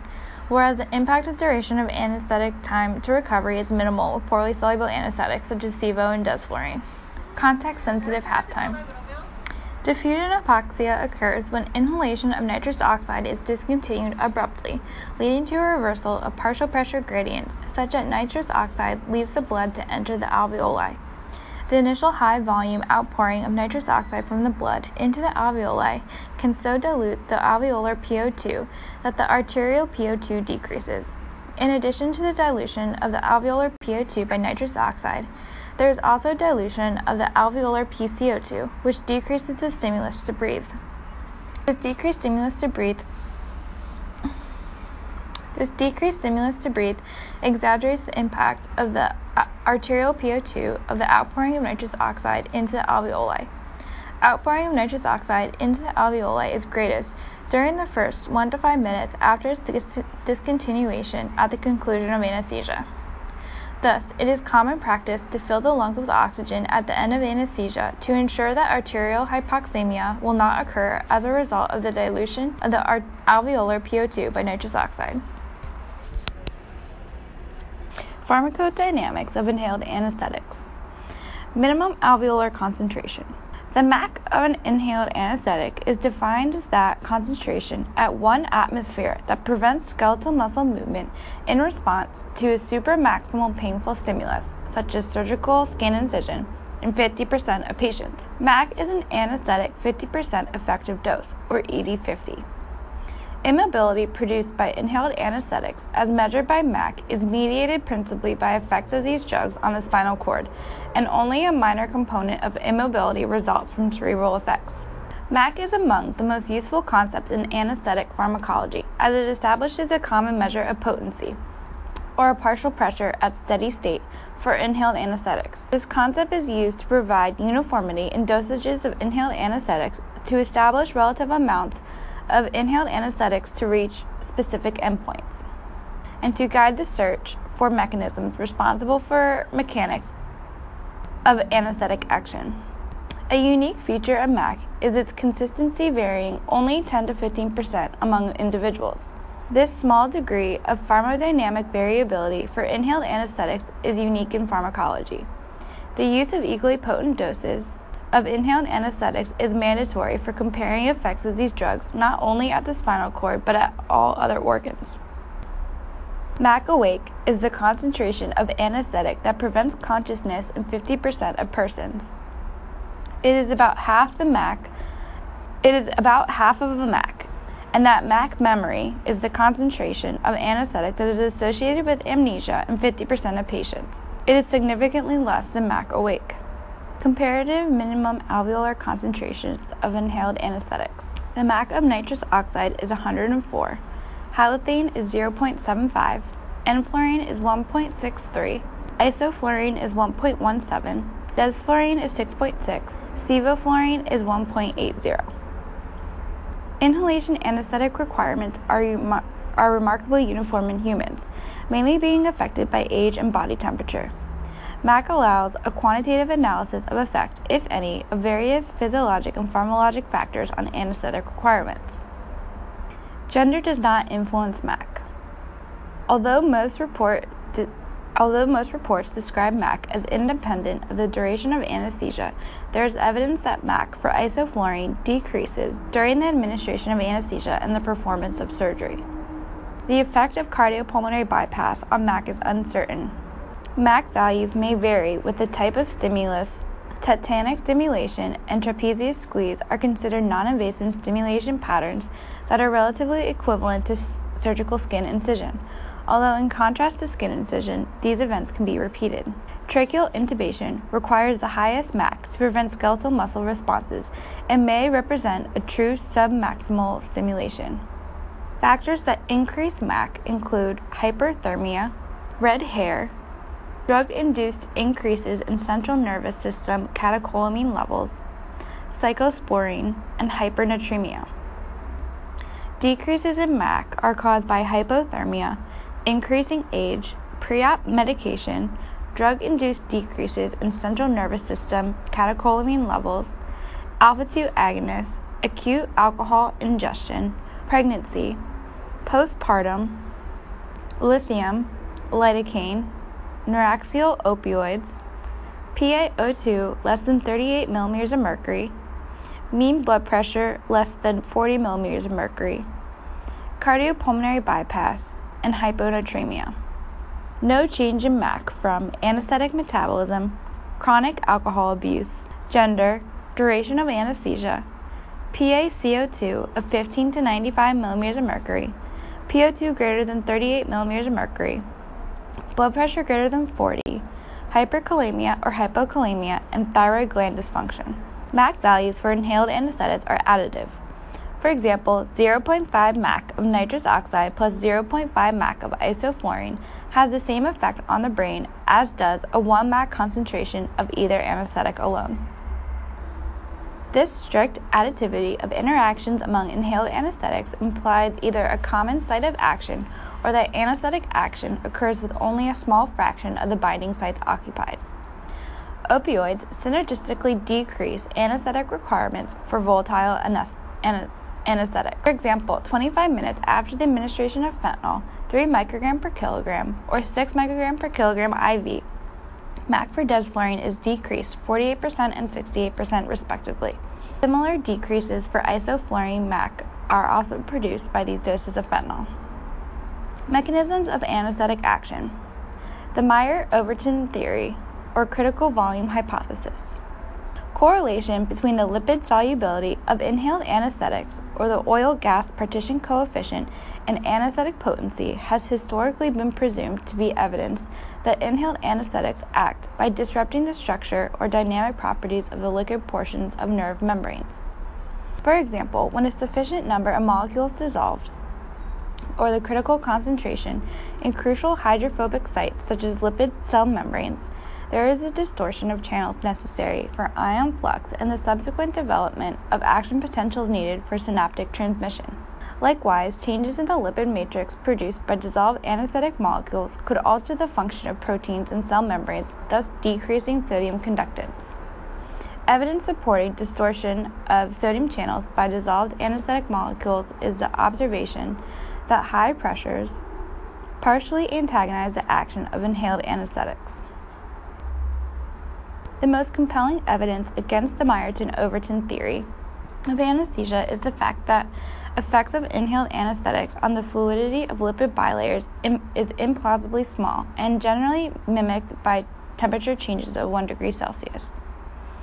whereas the impact of duration of anesthetic time to recovery is minimal with poorly soluble anesthetics such as sevo and desflurane. Context sensitive half time. Diffusion hypoxia occurs when inhalation of nitrous oxide is discontinued abruptly, leading to a reversal of partial pressure gradients such that nitrous oxide leaves the blood to enter the alveoli. The initial high volume outpouring of nitrous oxide from the blood into the alveoli can so dilute the alveolar PO2 that the arterial PO2 decreases. In addition to the dilution of the alveolar PO2 by nitrous oxide, there is also dilution of the alveolar PCO2, which decreases the stimulus to breathe. This decreased stimulus to breathe this decreased stimulus to breathe exaggerates the impact of the uh, arterial PO2 of the outpouring of nitrous oxide into the alveoli. Outpouring of nitrous oxide into the alveoli is greatest during the first 1 to 5 minutes after its discontinuation at the conclusion of anesthesia. Thus, it is common practice to fill the lungs with oxygen at the end of anesthesia to ensure that arterial hypoxemia will not occur as a result of the dilution of the alveolar PO2 by nitrous oxide. Pharmacodynamics of inhaled anesthetics. Minimum alveolar concentration. The MAC of an inhaled anesthetic is defined as that concentration at 1 atmosphere that prevents skeletal muscle movement in response to a supramaximal painful stimulus, such as surgical skin incision, in 50% of patients. MAC is an anesthetic 50% effective dose, or ED50. Immobility produced by inhaled anesthetics, as measured by MAC, is mediated principally by effects of these drugs on the spinal cord, and only a minor component of immobility results from cerebral effects. MAC is among the most useful concepts in anesthetic pharmacology, as it establishes a common measure of potency, or a partial pressure at steady state, for inhaled anesthetics. This concept is used to provide uniformity in dosages of inhaled anesthetics to establish relative amounts of inhaled anesthetics to reach specific endpoints, and to guide the search for mechanisms responsible for mechanics of anesthetic action. A unique feature of MAC is its consistency varying only 10 to 15% among individuals. This small degree of pharmacodynamic variability for inhaled anesthetics is unique in pharmacology. The use of equally potent doses of inhaled anesthetics is mandatory for comparing effects of these drugs not only at the spinal cord but at all other organs. MAC awake is the concentration of anesthetic that prevents consciousness in 50% of persons. It is about half the MAC. It is about half of a MAC, and that MAC memory is the concentration of anesthetic that is associated with amnesia in 50% of patients. It is significantly less than MAC awake. Comparative minimum alveolar concentrations of inhaled anesthetics. The MAC of nitrous oxide is 104, halothane is 0.75, enflurane is 1.63, isoflurane is 1.17, desflurane is 6.6, sevoflurane is 1.80. Inhalation anesthetic requirements are, are remarkably uniform in humans, mainly being affected by age and body temperature. MAC allows a quantitative analysis of effect, if any, of various physiologic and pharmacologic factors on anesthetic requirements. Gender does not influence MAC. Although most, report de- although most reports describe MAC as independent of the duration of anesthesia, there is evidence that MAC for isoflurane decreases during the administration of anesthesia and the performance of surgery. The effect of cardiopulmonary bypass on MAC is uncertain, MAC values may vary with the type of stimulus. Tetanic stimulation and trapezius squeeze are considered non-invasive stimulation patterns that are relatively equivalent to surgical skin incision, although in contrast to skin incision, these events can be repeated. Tracheal intubation requires the highest MAC to prevent skeletal muscle responses and may represent a true submaximal stimulation. Factors that increase MAC include hyperthermia, red hair, drug-induced increases in central nervous system catecholamine levels, cyclosporine, and hypernatremia. Decreases in MAC are caused by hypothermia, increasing age, pre-op medication, drug-induced decreases in central nervous system catecholamine levels, alpha-2 agonists, acute alcohol ingestion, pregnancy, postpartum, lithium, lidocaine, neuraxial opioids, PaO2 less than 38 millimeters of mercury, mean blood pressure less than 40 millimeters of mercury, cardiopulmonary bypass, and hyponatremia. No change in MAC from anesthetic metabolism, chronic alcohol abuse, gender, duration of anesthesia, PaCO2 of 15 to 95 millimeters of mercury, PO2 greater than 38 millimeters of mercury, blood pressure greater than 40, hyperkalemia or hypokalemia, and thyroid gland dysfunction. MAC values for inhaled anesthetics are additive. For example, 0.5 MAC of nitrous oxide plus 0.5 MAC of isoflurane has the same effect on the brain as does a 1 MAC concentration of either anesthetic alone. This strict additivity of interactions among inhaled anesthetics implies either a common site of action or that anesthetic action occurs with only a small fraction of the binding sites occupied. Opioids synergistically decrease anesthetic requirements for volatile anesthetic. For example, 25 minutes after the administration of fentanyl, 3 microgram per kilogram or 6 microgram per kilogram IV, MAC for desflurane is decreased 48% and 68% respectively. Similar decreases for isoflurane MAC are also produced by these doses of fentanyl. Mechanisms of anesthetic action. The Meyer-Overton theory, or critical volume hypothesis. Correlation between the lipid solubility of inhaled anesthetics, or the oil gas partition coefficient, and anesthetic potency has historically been presumed to be evidence that inhaled anesthetics act by disrupting the structure or dynamic properties of the liquid portions of nerve membranes. For example, when a sufficient number of molecules dissolved, or the critical concentration in crucial hydrophobic sites such as lipid cell membranes, there is a distortion of channels necessary for ion flux and the subsequent development of action potentials needed for synaptic transmission. Likewise, changes in the lipid matrix produced by dissolved anesthetic molecules could alter the function of proteins in cell membranes, thus decreasing sodium conductance. Evidence supporting distortion of sodium channels by dissolved anesthetic molecules is the observation that high pressures partially antagonize the action of inhaled anesthetics. The most compelling evidence against the Myerton Overton theory of anesthesia is the fact that effects of inhaled anesthetics on the fluidity of lipid bilayers is implausibly small and generally mimicked by temperature changes of 1 degree Celsius.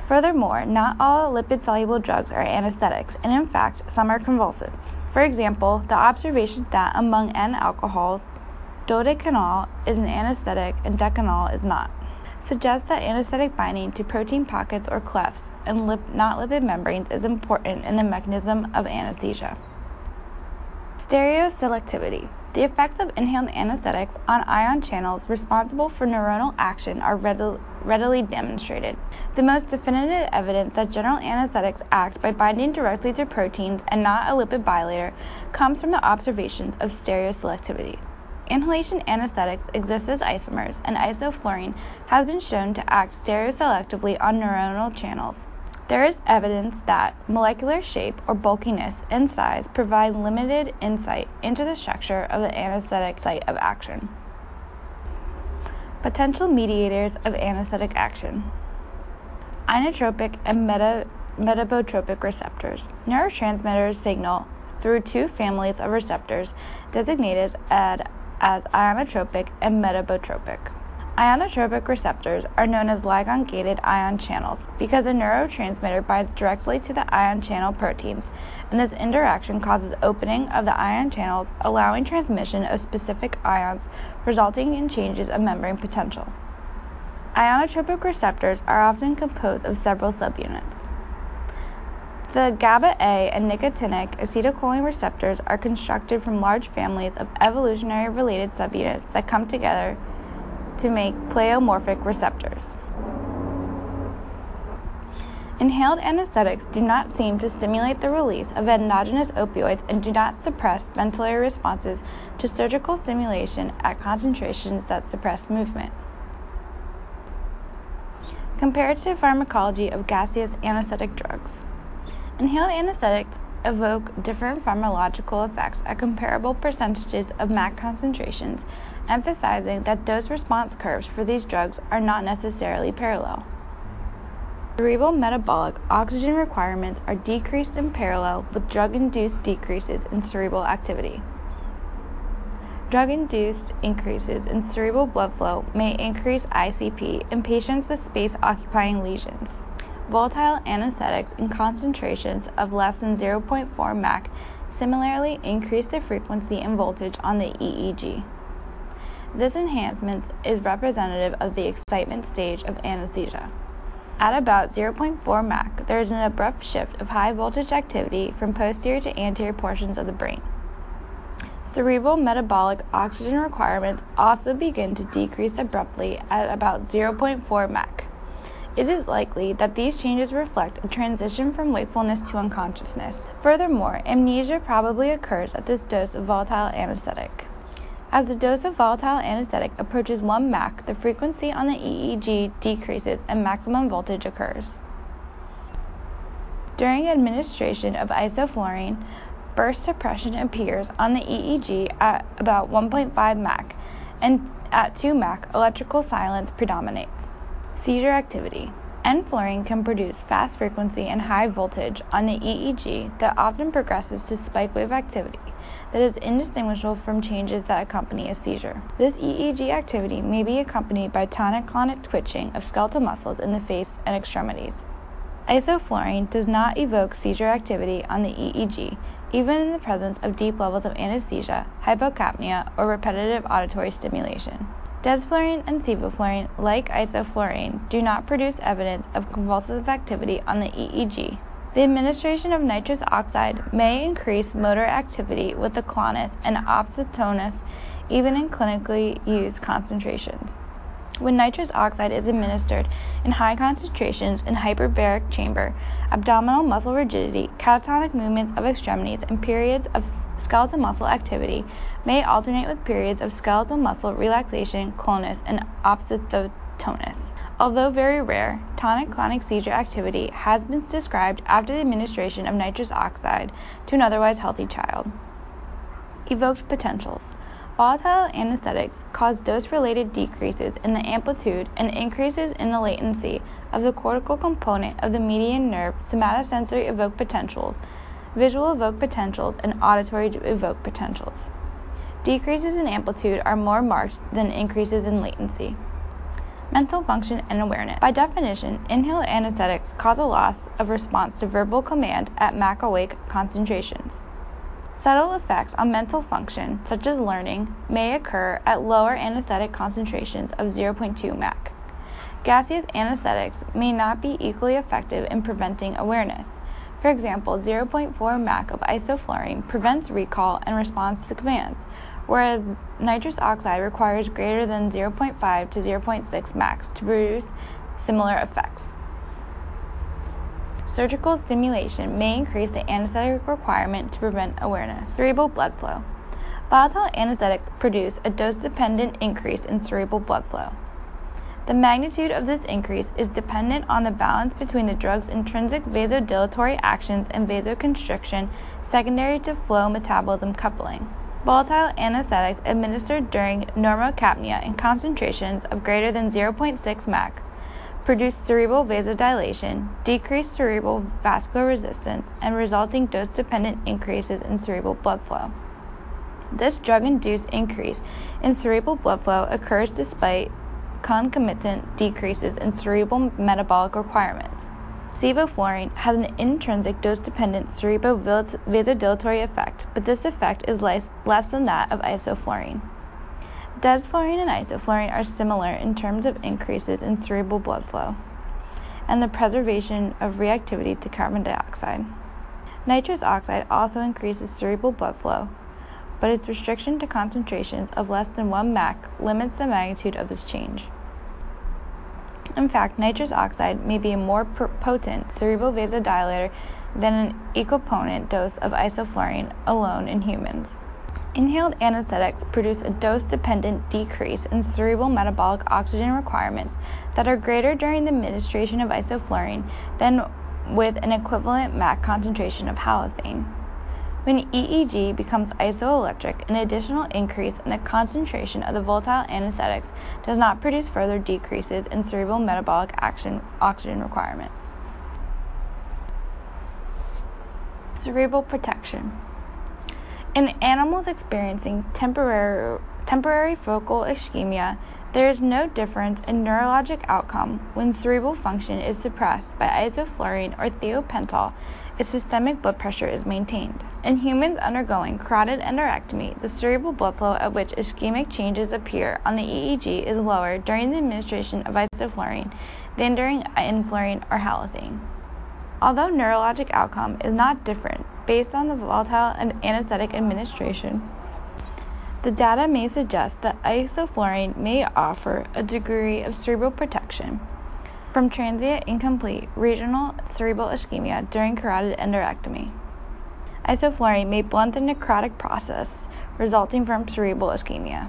Furthermore, not all lipid soluble drugs are anesthetics, and in fact, some are convulsants. For example, the observation that among N alcohols, dodecanol is an anesthetic and decanol is not suggests that anesthetic binding to protein pockets or clefts and lip, not lipid membranes is important in the mechanism of anesthesia. Stereoselectivity. The effects of inhaled anesthetics on ion channels responsible for neuronal action are readily demonstrated. The most definitive evidence that general anesthetics act by binding directly to proteins and not a lipid bilayer comes from the observations of stereoselectivity. Inhalation anesthetics exist as isomers, and isoflurane has been shown to act stereoselectively on neuronal channels. There is evidence that molecular shape or bulkiness and size provide limited insight into the structure of the anesthetic site of action. Potential mediators of anesthetic action ionotropic and meta- metabotropic receptors. Neurotransmitters signal through two families of receptors designated as, as ionotropic and metabotropic. Ionotropic receptors are known as ligand gated ion channels because a neurotransmitter binds directly to the ion channel proteins, and this interaction causes opening of the ion channels, allowing transmission of specific ions, resulting in changes of membrane potential. Ionotropic receptors are often composed of several subunits. The GABA A and nicotinic acetylcholine receptors are constructed from large families of evolutionary related subunits that come together to make pleomorphic receptors. Inhaled anesthetics do not seem to stimulate the release of endogenous opioids and do not suppress ventilatory responses to surgical stimulation at concentrations that suppress movement. Comparative pharmacology of gaseous anesthetic drugs. Inhaled anesthetics evoke different pharmacological effects at comparable percentages of MAC concentrations emphasizing that dose response curves for these drugs are not necessarily parallel. Cerebral metabolic oxygen requirements are decreased in parallel with drug induced decreases in cerebral activity. Drug induced increases in cerebral blood flow may increase ICP in patients with space occupying lesions. Volatile anesthetics in concentrations of less than 0.4 MAC similarly increase the frequency and voltage on the EEG. This enhancement is representative of the excitement stage of anesthesia. At about 0.4 MAC, there is an abrupt shift of high voltage activity from posterior to anterior portions of the brain. Cerebral metabolic oxygen requirements also begin to decrease abruptly at about 0.4 MAC. It is likely that these changes reflect a transition from wakefulness to unconsciousness. Furthermore, amnesia probably occurs at this dose of volatile anesthetic. As the dose of volatile anesthetic approaches 1 MAC, the frequency on the EEG decreases and maximum voltage occurs. During administration of isoflurane, burst suppression appears on the EEG at about 1.5 MAC, and at 2 MAC, electrical silence predominates. Seizure activity. Enflurane can produce fast frequency and high voltage on the EEG that often progresses to spike wave activity that is indistinguishable from changes that accompany a seizure. This EEG activity may be accompanied by tonic-clonic twitching of skeletal muscles in the face and extremities. Isoflurane does not evoke seizure activity on the EEG, even in the presence of deep levels of anesthesia, hypocapnia, or repetitive auditory stimulation. Desflurane and sevoflurane, like isoflurane, do not produce evidence of convulsive activity on the EEG. The administration of nitrous oxide may increase motor activity with the clonus and ophthalmos even in clinically used concentrations. When nitrous oxide is administered in high concentrations in hyperbaric chamber, abdominal muscle rigidity, catatonic movements of extremities, and periods of skeletal muscle activity may alternate with periods of skeletal muscle relaxation, clonus, and opisthotonus. Although very rare, tonic-clonic seizure activity has been described after the administration of nitrous oxide to an otherwise healthy child. Evoked potentials. Volatile anesthetics cause dose-related decreases in the amplitude and increases in the latency of the cortical component of the median nerve somatosensory evoked potentials, visual evoked potentials, and auditory evoked potentials. Decreases in amplitude are more marked than increases in latency. Mental function and awareness. By definition, inhaled anesthetics cause a loss of response to verbal command at MAC awake concentrations. Subtle effects on mental function, such as learning, may occur at lower anesthetic concentrations of 0.2 MAC. Gaseous anesthetics may not be equally effective in preventing awareness. For example, 0.4 MAC of isoflurane prevents recall and response to commands, whereas nitrous oxide requires greater than 0.5 to 0.6 MAC to produce similar effects. Surgical stimulation may increase the anesthetic requirement to prevent awareness. Cerebral blood flow. Volatile anesthetics produce a dose dependent increase in cerebral blood flow. The magnitude of this increase is dependent on the balance between the drug's intrinsic vasodilatory actions and vasoconstriction secondary to flow metabolism coupling. Volatile anesthetics administered during normocapnia in concentrations of greater than 0.6 MAC produce cerebral vasodilation, decreased cerebral vascular resistance, and resulting dose dependent increases in cerebral blood flow. This drug induced increase in cerebral blood flow occurs despite concomitant decreases in cerebral metabolic requirements. Sevoflurane has an intrinsic dose-dependent cerebrovasodilatory effect, but this effect is less, less than that of isoflurane. Desflurane and isoflurane are similar in terms of increases in cerebral blood flow and the preservation of reactivity to carbon dioxide. Nitrous oxide also increases cerebral blood flow, but its restriction to concentrations of less than 1 MAC limits the magnitude of this change. In fact, nitrous oxide may be a more potent cerebral vasodilator than an equipotent dose of isoflurane alone in humans. Inhaled anesthetics produce a dose-dependent decrease in cerebral metabolic oxygen requirements that are greater during the administration of isoflurane than with an equivalent MAC concentration of halothane. When EEG becomes isoelectric, an additional increase in the concentration of the volatile anesthetics does not produce further decreases in cerebral metabolic action oxygen requirements. Cerebral protection. In animals experiencing temporary, temporary focal ischemia, there is no difference in neurologic outcome when cerebral function is suppressed by isoflurane or thiopental if systemic blood pressure is maintained. In humans undergoing carotid endarterectomy, the cerebral blood flow at which ischemic changes appear on the EEG is lower during the administration of isoflurane than during enflurane or halothane. Although neurologic outcome is not different based on the volatile and anesthetic administration, the data may suggest that isoflurane may offer a degree of cerebral protection from transient incomplete regional cerebral ischemia during carotid endarterectomy. Isoflurane may blunt the necrotic process resulting from cerebral ischemia.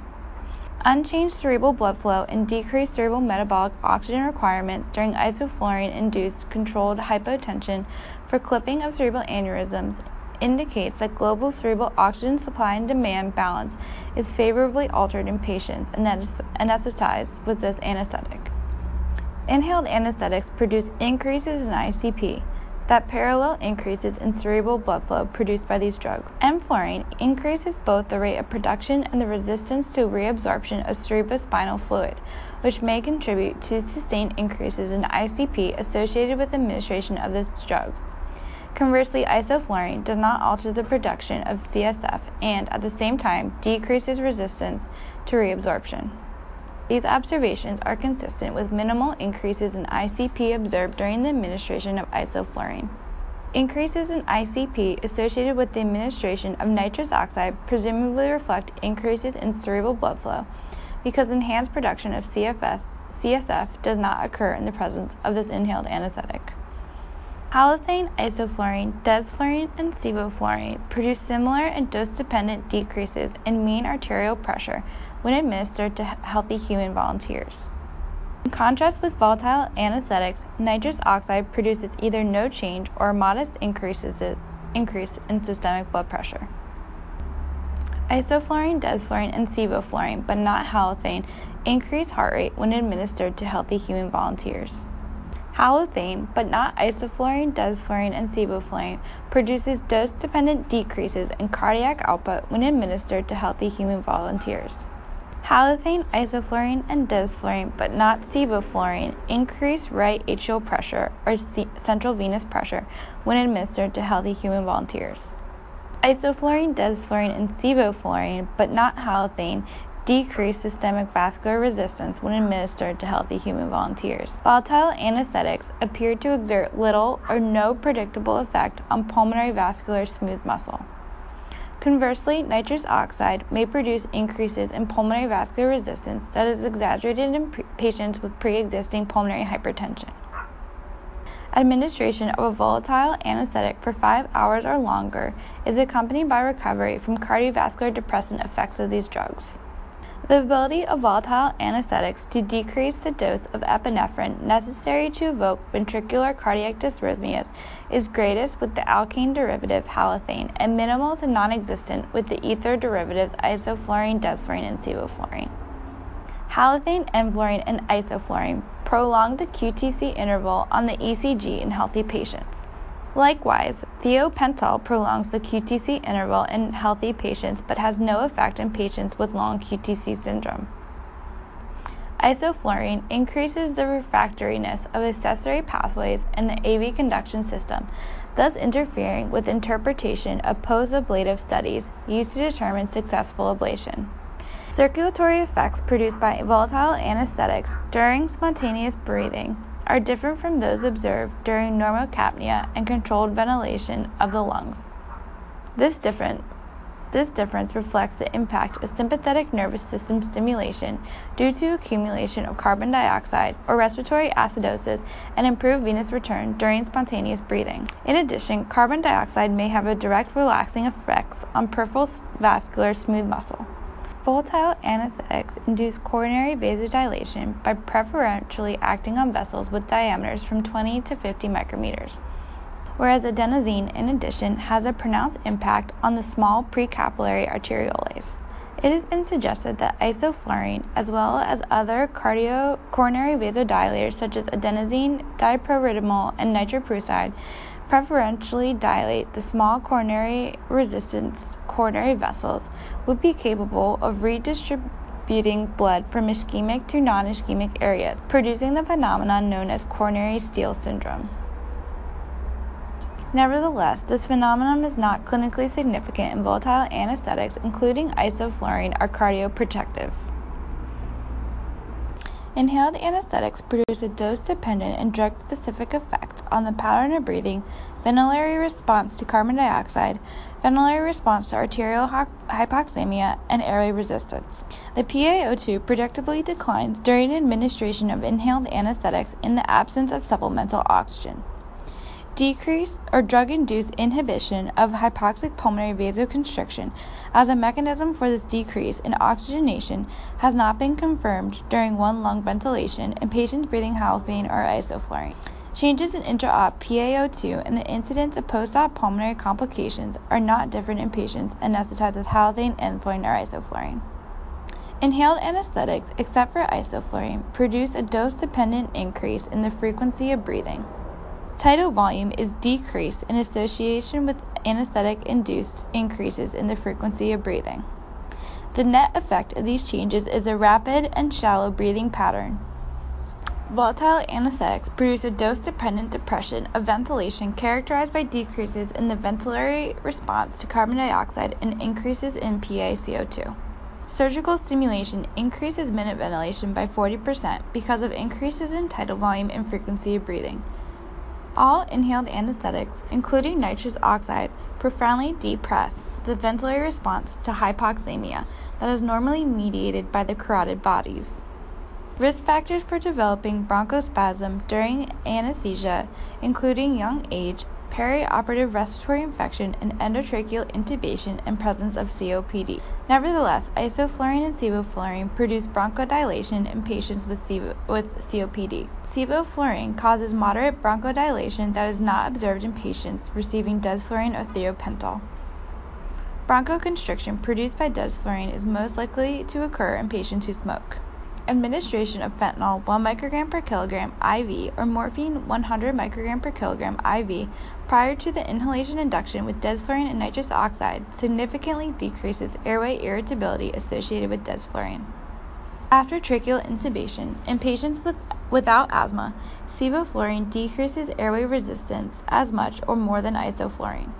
Unchanged cerebral blood flow and decreased cerebral metabolic oxygen requirements during isoflurane induced controlled hypotension for clipping of cerebral aneurysms indicates that global cerebral oxygen supply and demand balance is favorably altered in patients anesthetized with this anesthetic. Inhaled anesthetics produce increases in ICP that parallel increases in cerebral blood flow produced by these drugs. Enflurane increases both the rate of production and the resistance to reabsorption of cerebrospinal fluid, which may contribute to sustained increases in ICP associated with administration of this drug. Conversely, isoflurane does not alter the production of CSF and, at the same time, decreases resistance to reabsorption. These observations are consistent with minimal increases in ICP observed during the administration of isoflurane. Increases in ICP associated with the administration of nitrous oxide presumably reflect increases in cerebral blood flow because enhanced production of CFF, CSF does not occur in the presence of this inhaled anesthetic. Halothane, isoflurane, desflurane, and sevoflurane produce similar and dose-dependent decreases in mean arterial pressure when administered to healthy human volunteers. In contrast with volatile anesthetics, nitrous oxide produces either no change or a modest increases, increase in systemic blood pressure. Isoflurane, desflurane, and sevoflurane, but not halothane, increase heart rate when administered to healthy human volunteers. Halothane, but not isoflurane, desflurane, and sevoflurane, produces dose-dependent decreases in cardiac output when administered to healthy human volunteers. Halothane, isoflurane, and desflurane, but not sevoflurane, increase right atrial pressure or central venous pressure when administered to healthy human volunteers. Isoflurane, desflurane, and sevoflurane, but not halothane, decrease systemic vascular resistance when administered to healthy human volunteers. Volatile anesthetics appear to exert little or no predictable effect on pulmonary vascular smooth muscle. Conversely, nitrous oxide may produce increases in pulmonary vascular resistance that is exaggerated in patients with pre-existing pulmonary hypertension. Administration of a volatile anesthetic for 5 hours or longer is accompanied by recovery from cardiovascular depressant effects of these drugs. The ability of volatile anesthetics to decrease the dose of epinephrine necessary to evoke ventricular cardiac dysrhythmias is greatest with the alkane derivative halothane and minimal to non-existent with the ether derivatives isoflurane, desflurane, and sevoflurane. Halothane, and isoflurane prolong the QTC interval on the ECG in healthy patients. Likewise, thiopental prolongs the QTC interval in healthy patients but has no effect in patients with long QTC syndrome. Isoflurane increases the refractoriness of accessory pathways in the AV conduction system, thus interfering with interpretation of post-ablative studies used to determine successful ablation. Circulatory effects produced by volatile anesthetics during spontaneous breathing are different from those observed during normocapnia and controlled ventilation of the lungs. This, different, this difference reflects the impact of sympathetic nervous system stimulation due to accumulation of carbon dioxide or respiratory acidosis and improved venous return during spontaneous breathing. In addition, carbon dioxide may have a direct relaxing effects on peripheral vascular smooth muscle. Volatile anesthetics induce coronary vasodilation by preferentially acting on vessels with diameters from 20 to 50 micrometers. Whereas adenosine, in addition, has a pronounced impact on the small precapillary arterioles. It has been suggested that isoflurane, as well as other cardio- coronary vasodilators such as adenosine dipyridamole and nitroprusside, preferentially dilate the small coronary resistance coronary vessels, would be capable of redistributing blood from ischemic to non ischemic areas, producing the phenomenon known as coronary steal syndrome. Nevertheless, this phenomenon is not clinically significant and volatile anesthetics, including isoflurane, are cardioprotective. Inhaled anesthetics produce a dose dependent and drug specific effect on the pattern of breathing, ventilatory response to carbon dioxide, ventilatory response to arterial hypoxemia, and airway resistance. The PaO2 predictably declines during administration of inhaled anesthetics in the absence of supplemental oxygen. Decrease or drug-induced inhibition of hypoxic pulmonary vasoconstriction as a mechanism for this decrease in oxygenation has not been confirmed during one lung ventilation in patients breathing halothane or isoflurane. Changes in intra-op PaO2 and the incidence of post-op pulmonary complications are not different in patients anesthetized with halothane, enflurane, or isoflurane. Inhaled anesthetics, except for isoflurane, produce a dose-dependent increase in the frequency of breathing. Tidal volume is decreased in association with anesthetic induced increases in the frequency of breathing. The net effect of these changes is a rapid and shallow breathing pattern. Volatile anesthetics produce a dose dependent depression of ventilation characterized by decreases in the ventilatory response to carbon dioxide and increases in PaCO2. Surgical stimulation increases minute ventilation by 40% because of increases in tidal volume and frequency of breathing. All inhaled anesthetics, including nitrous oxide, profoundly depress the ventilatory response to hypoxemia that is normally mediated by the carotid bodies. Risk factors for developing bronchospasm during anesthesia, including young age, perioperative respiratory infection, and endotracheal intubation and presence of COPD. Nevertheless, isoflurane and sevoflurane produce bronchodilation in patients with, with COPD. Sevoflurane causes moderate bronchodilation that is not observed in patients receiving desflurane or thiopental. Bronchoconstriction produced by desflurane is most likely to occur in patients who smoke. Administration of fentanyl 1 microgram per kilogram IV or morphine 100 microgram per kilogram IV prior to the inhalation induction with desflurane and nitrous oxide significantly decreases airway irritability associated with desflurane. After tracheal intubation, in patients with, without asthma, sevoflurane decreases airway resistance as much or more than isoflurane.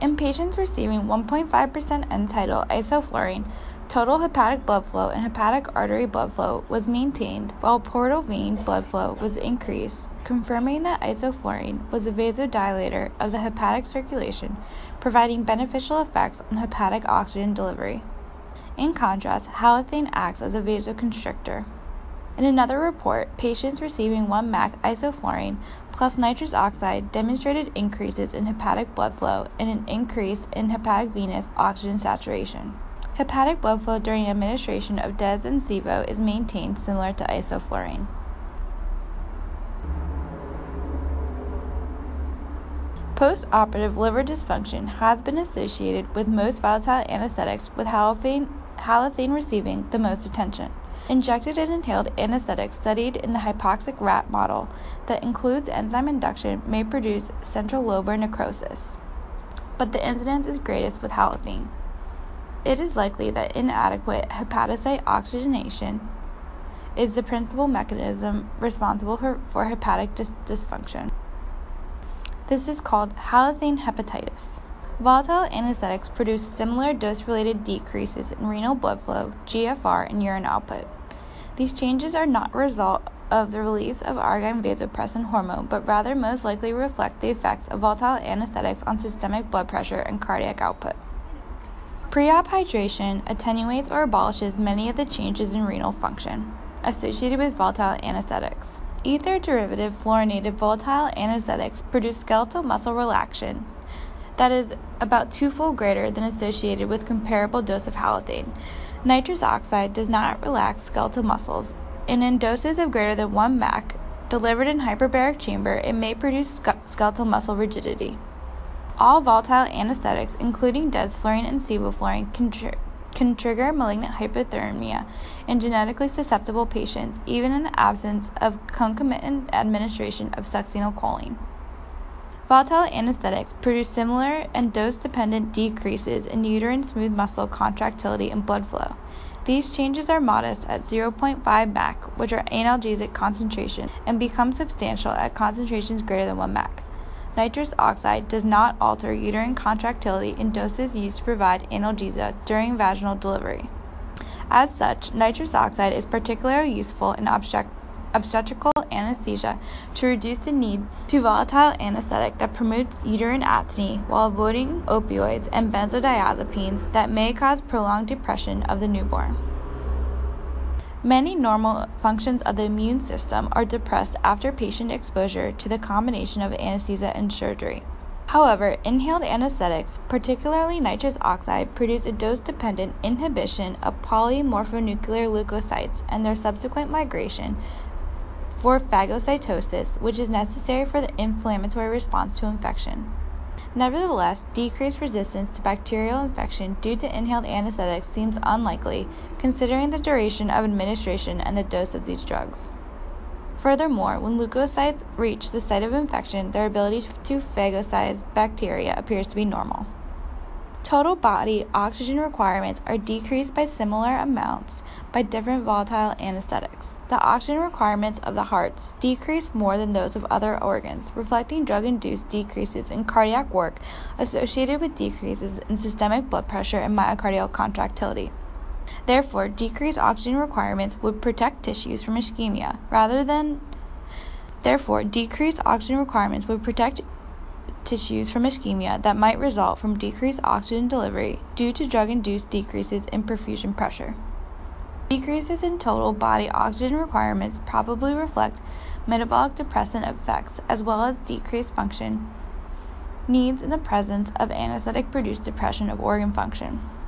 In patients receiving 1.5% end tidal isoflurane, Total hepatic blood flow and hepatic artery blood flow was maintained, while portal vein blood flow was increased, confirming that isoflurane was a vasodilator of the hepatic circulation, providing beneficial effects on hepatic oxygen delivery. In contrast, halothane acts as a vasoconstrictor. In another report, patients receiving 1 MAC isoflurane plus nitrous oxide demonstrated increases in hepatic blood flow and an increase in hepatic venous oxygen saturation. Hepatic blood flow during administration of DES and SEVO is maintained similar to isoflurane. Postoperative liver dysfunction has been associated with most volatile anesthetics with halothane receiving the most attention. Injected and inhaled anesthetics studied in the hypoxic rat model that includes enzyme induction may produce centrilobular necrosis, but the incidence is greatest with halothane it is likely that inadequate hepatocyte oxygenation is the principal mechanism responsible for, hepatic dis- dysfunction. This is called halothane hepatitis. Volatile anesthetics produce similar dose related decreases in renal blood flow, GFR, and urine output. These changes are not a result of the release of arginine vasopressin hormone, but rather most likely reflect the effects of volatile anesthetics on systemic blood pressure and cardiac output. Pre-op hydration attenuates or abolishes many of the changes in renal function associated with volatile anesthetics. Ether derivative fluorinated volatile anesthetics produce skeletal muscle relaxation that is about twofold greater than associated with comparable dose of halothane. Nitrous oxide does not relax skeletal muscles, and in doses of greater than 1 MAC delivered in hyperbaric chamber, it may produce skeletal muscle rigidity. All volatile anesthetics, including desflurane and sevoflurane, can, tr- can trigger malignant hyperthermia in genetically susceptible patients, even in the absence of concomitant administration of succinylcholine. Volatile anesthetics produce similar and dose-dependent decreases in uterine smooth muscle contractility and blood flow. These changes are modest at 0.5 MAC, which are analgesic concentration, and become substantial at concentrations greater than 1 MAC. Nitrous oxide does not alter uterine contractility in doses used to provide analgesia during vaginal delivery. As such, nitrous oxide is particularly useful in obstetrical anesthesia to reduce the need to volatile anesthetic that promotes uterine atony while avoiding opioids and benzodiazepines that may cause prolonged depression of the newborn. Many normal functions of the immune system are depressed after patient exposure to the combination of anesthesia and surgery. However, inhaled anesthetics, particularly nitrous oxide, produce a dose-dependent inhibition of polymorphonuclear leukocytes and their subsequent migration for phagocytosis, which is necessary for the inflammatory response to infection. Nevertheless, decreased resistance to bacterial infection due to inhaled anesthetics seems unlikely, considering the duration of administration and the dose of these drugs. Furthermore, when leukocytes reach the site of infection, their ability to phagocytize bacteria appears to be normal. Total body oxygen requirements are decreased by similar amounts by different volatile anesthetics. The oxygen requirements of the hearts decrease more than those of other organs, reflecting drug induced decreases in cardiac work associated with decreases in systemic blood pressure and myocardial contractility. Therefore, decreased oxygen requirements would protect tissues from ischemia rather than Therefore, decreased oxygen requirements would protect tissues from ischemia that might result from decreased oxygen delivery due to drug-induced decreases in perfusion pressure. Decreases in total body oxygen requirements probably reflect metabolic depressant effects as well as decreased function needs in the presence of anesthetic produced depression of organ function.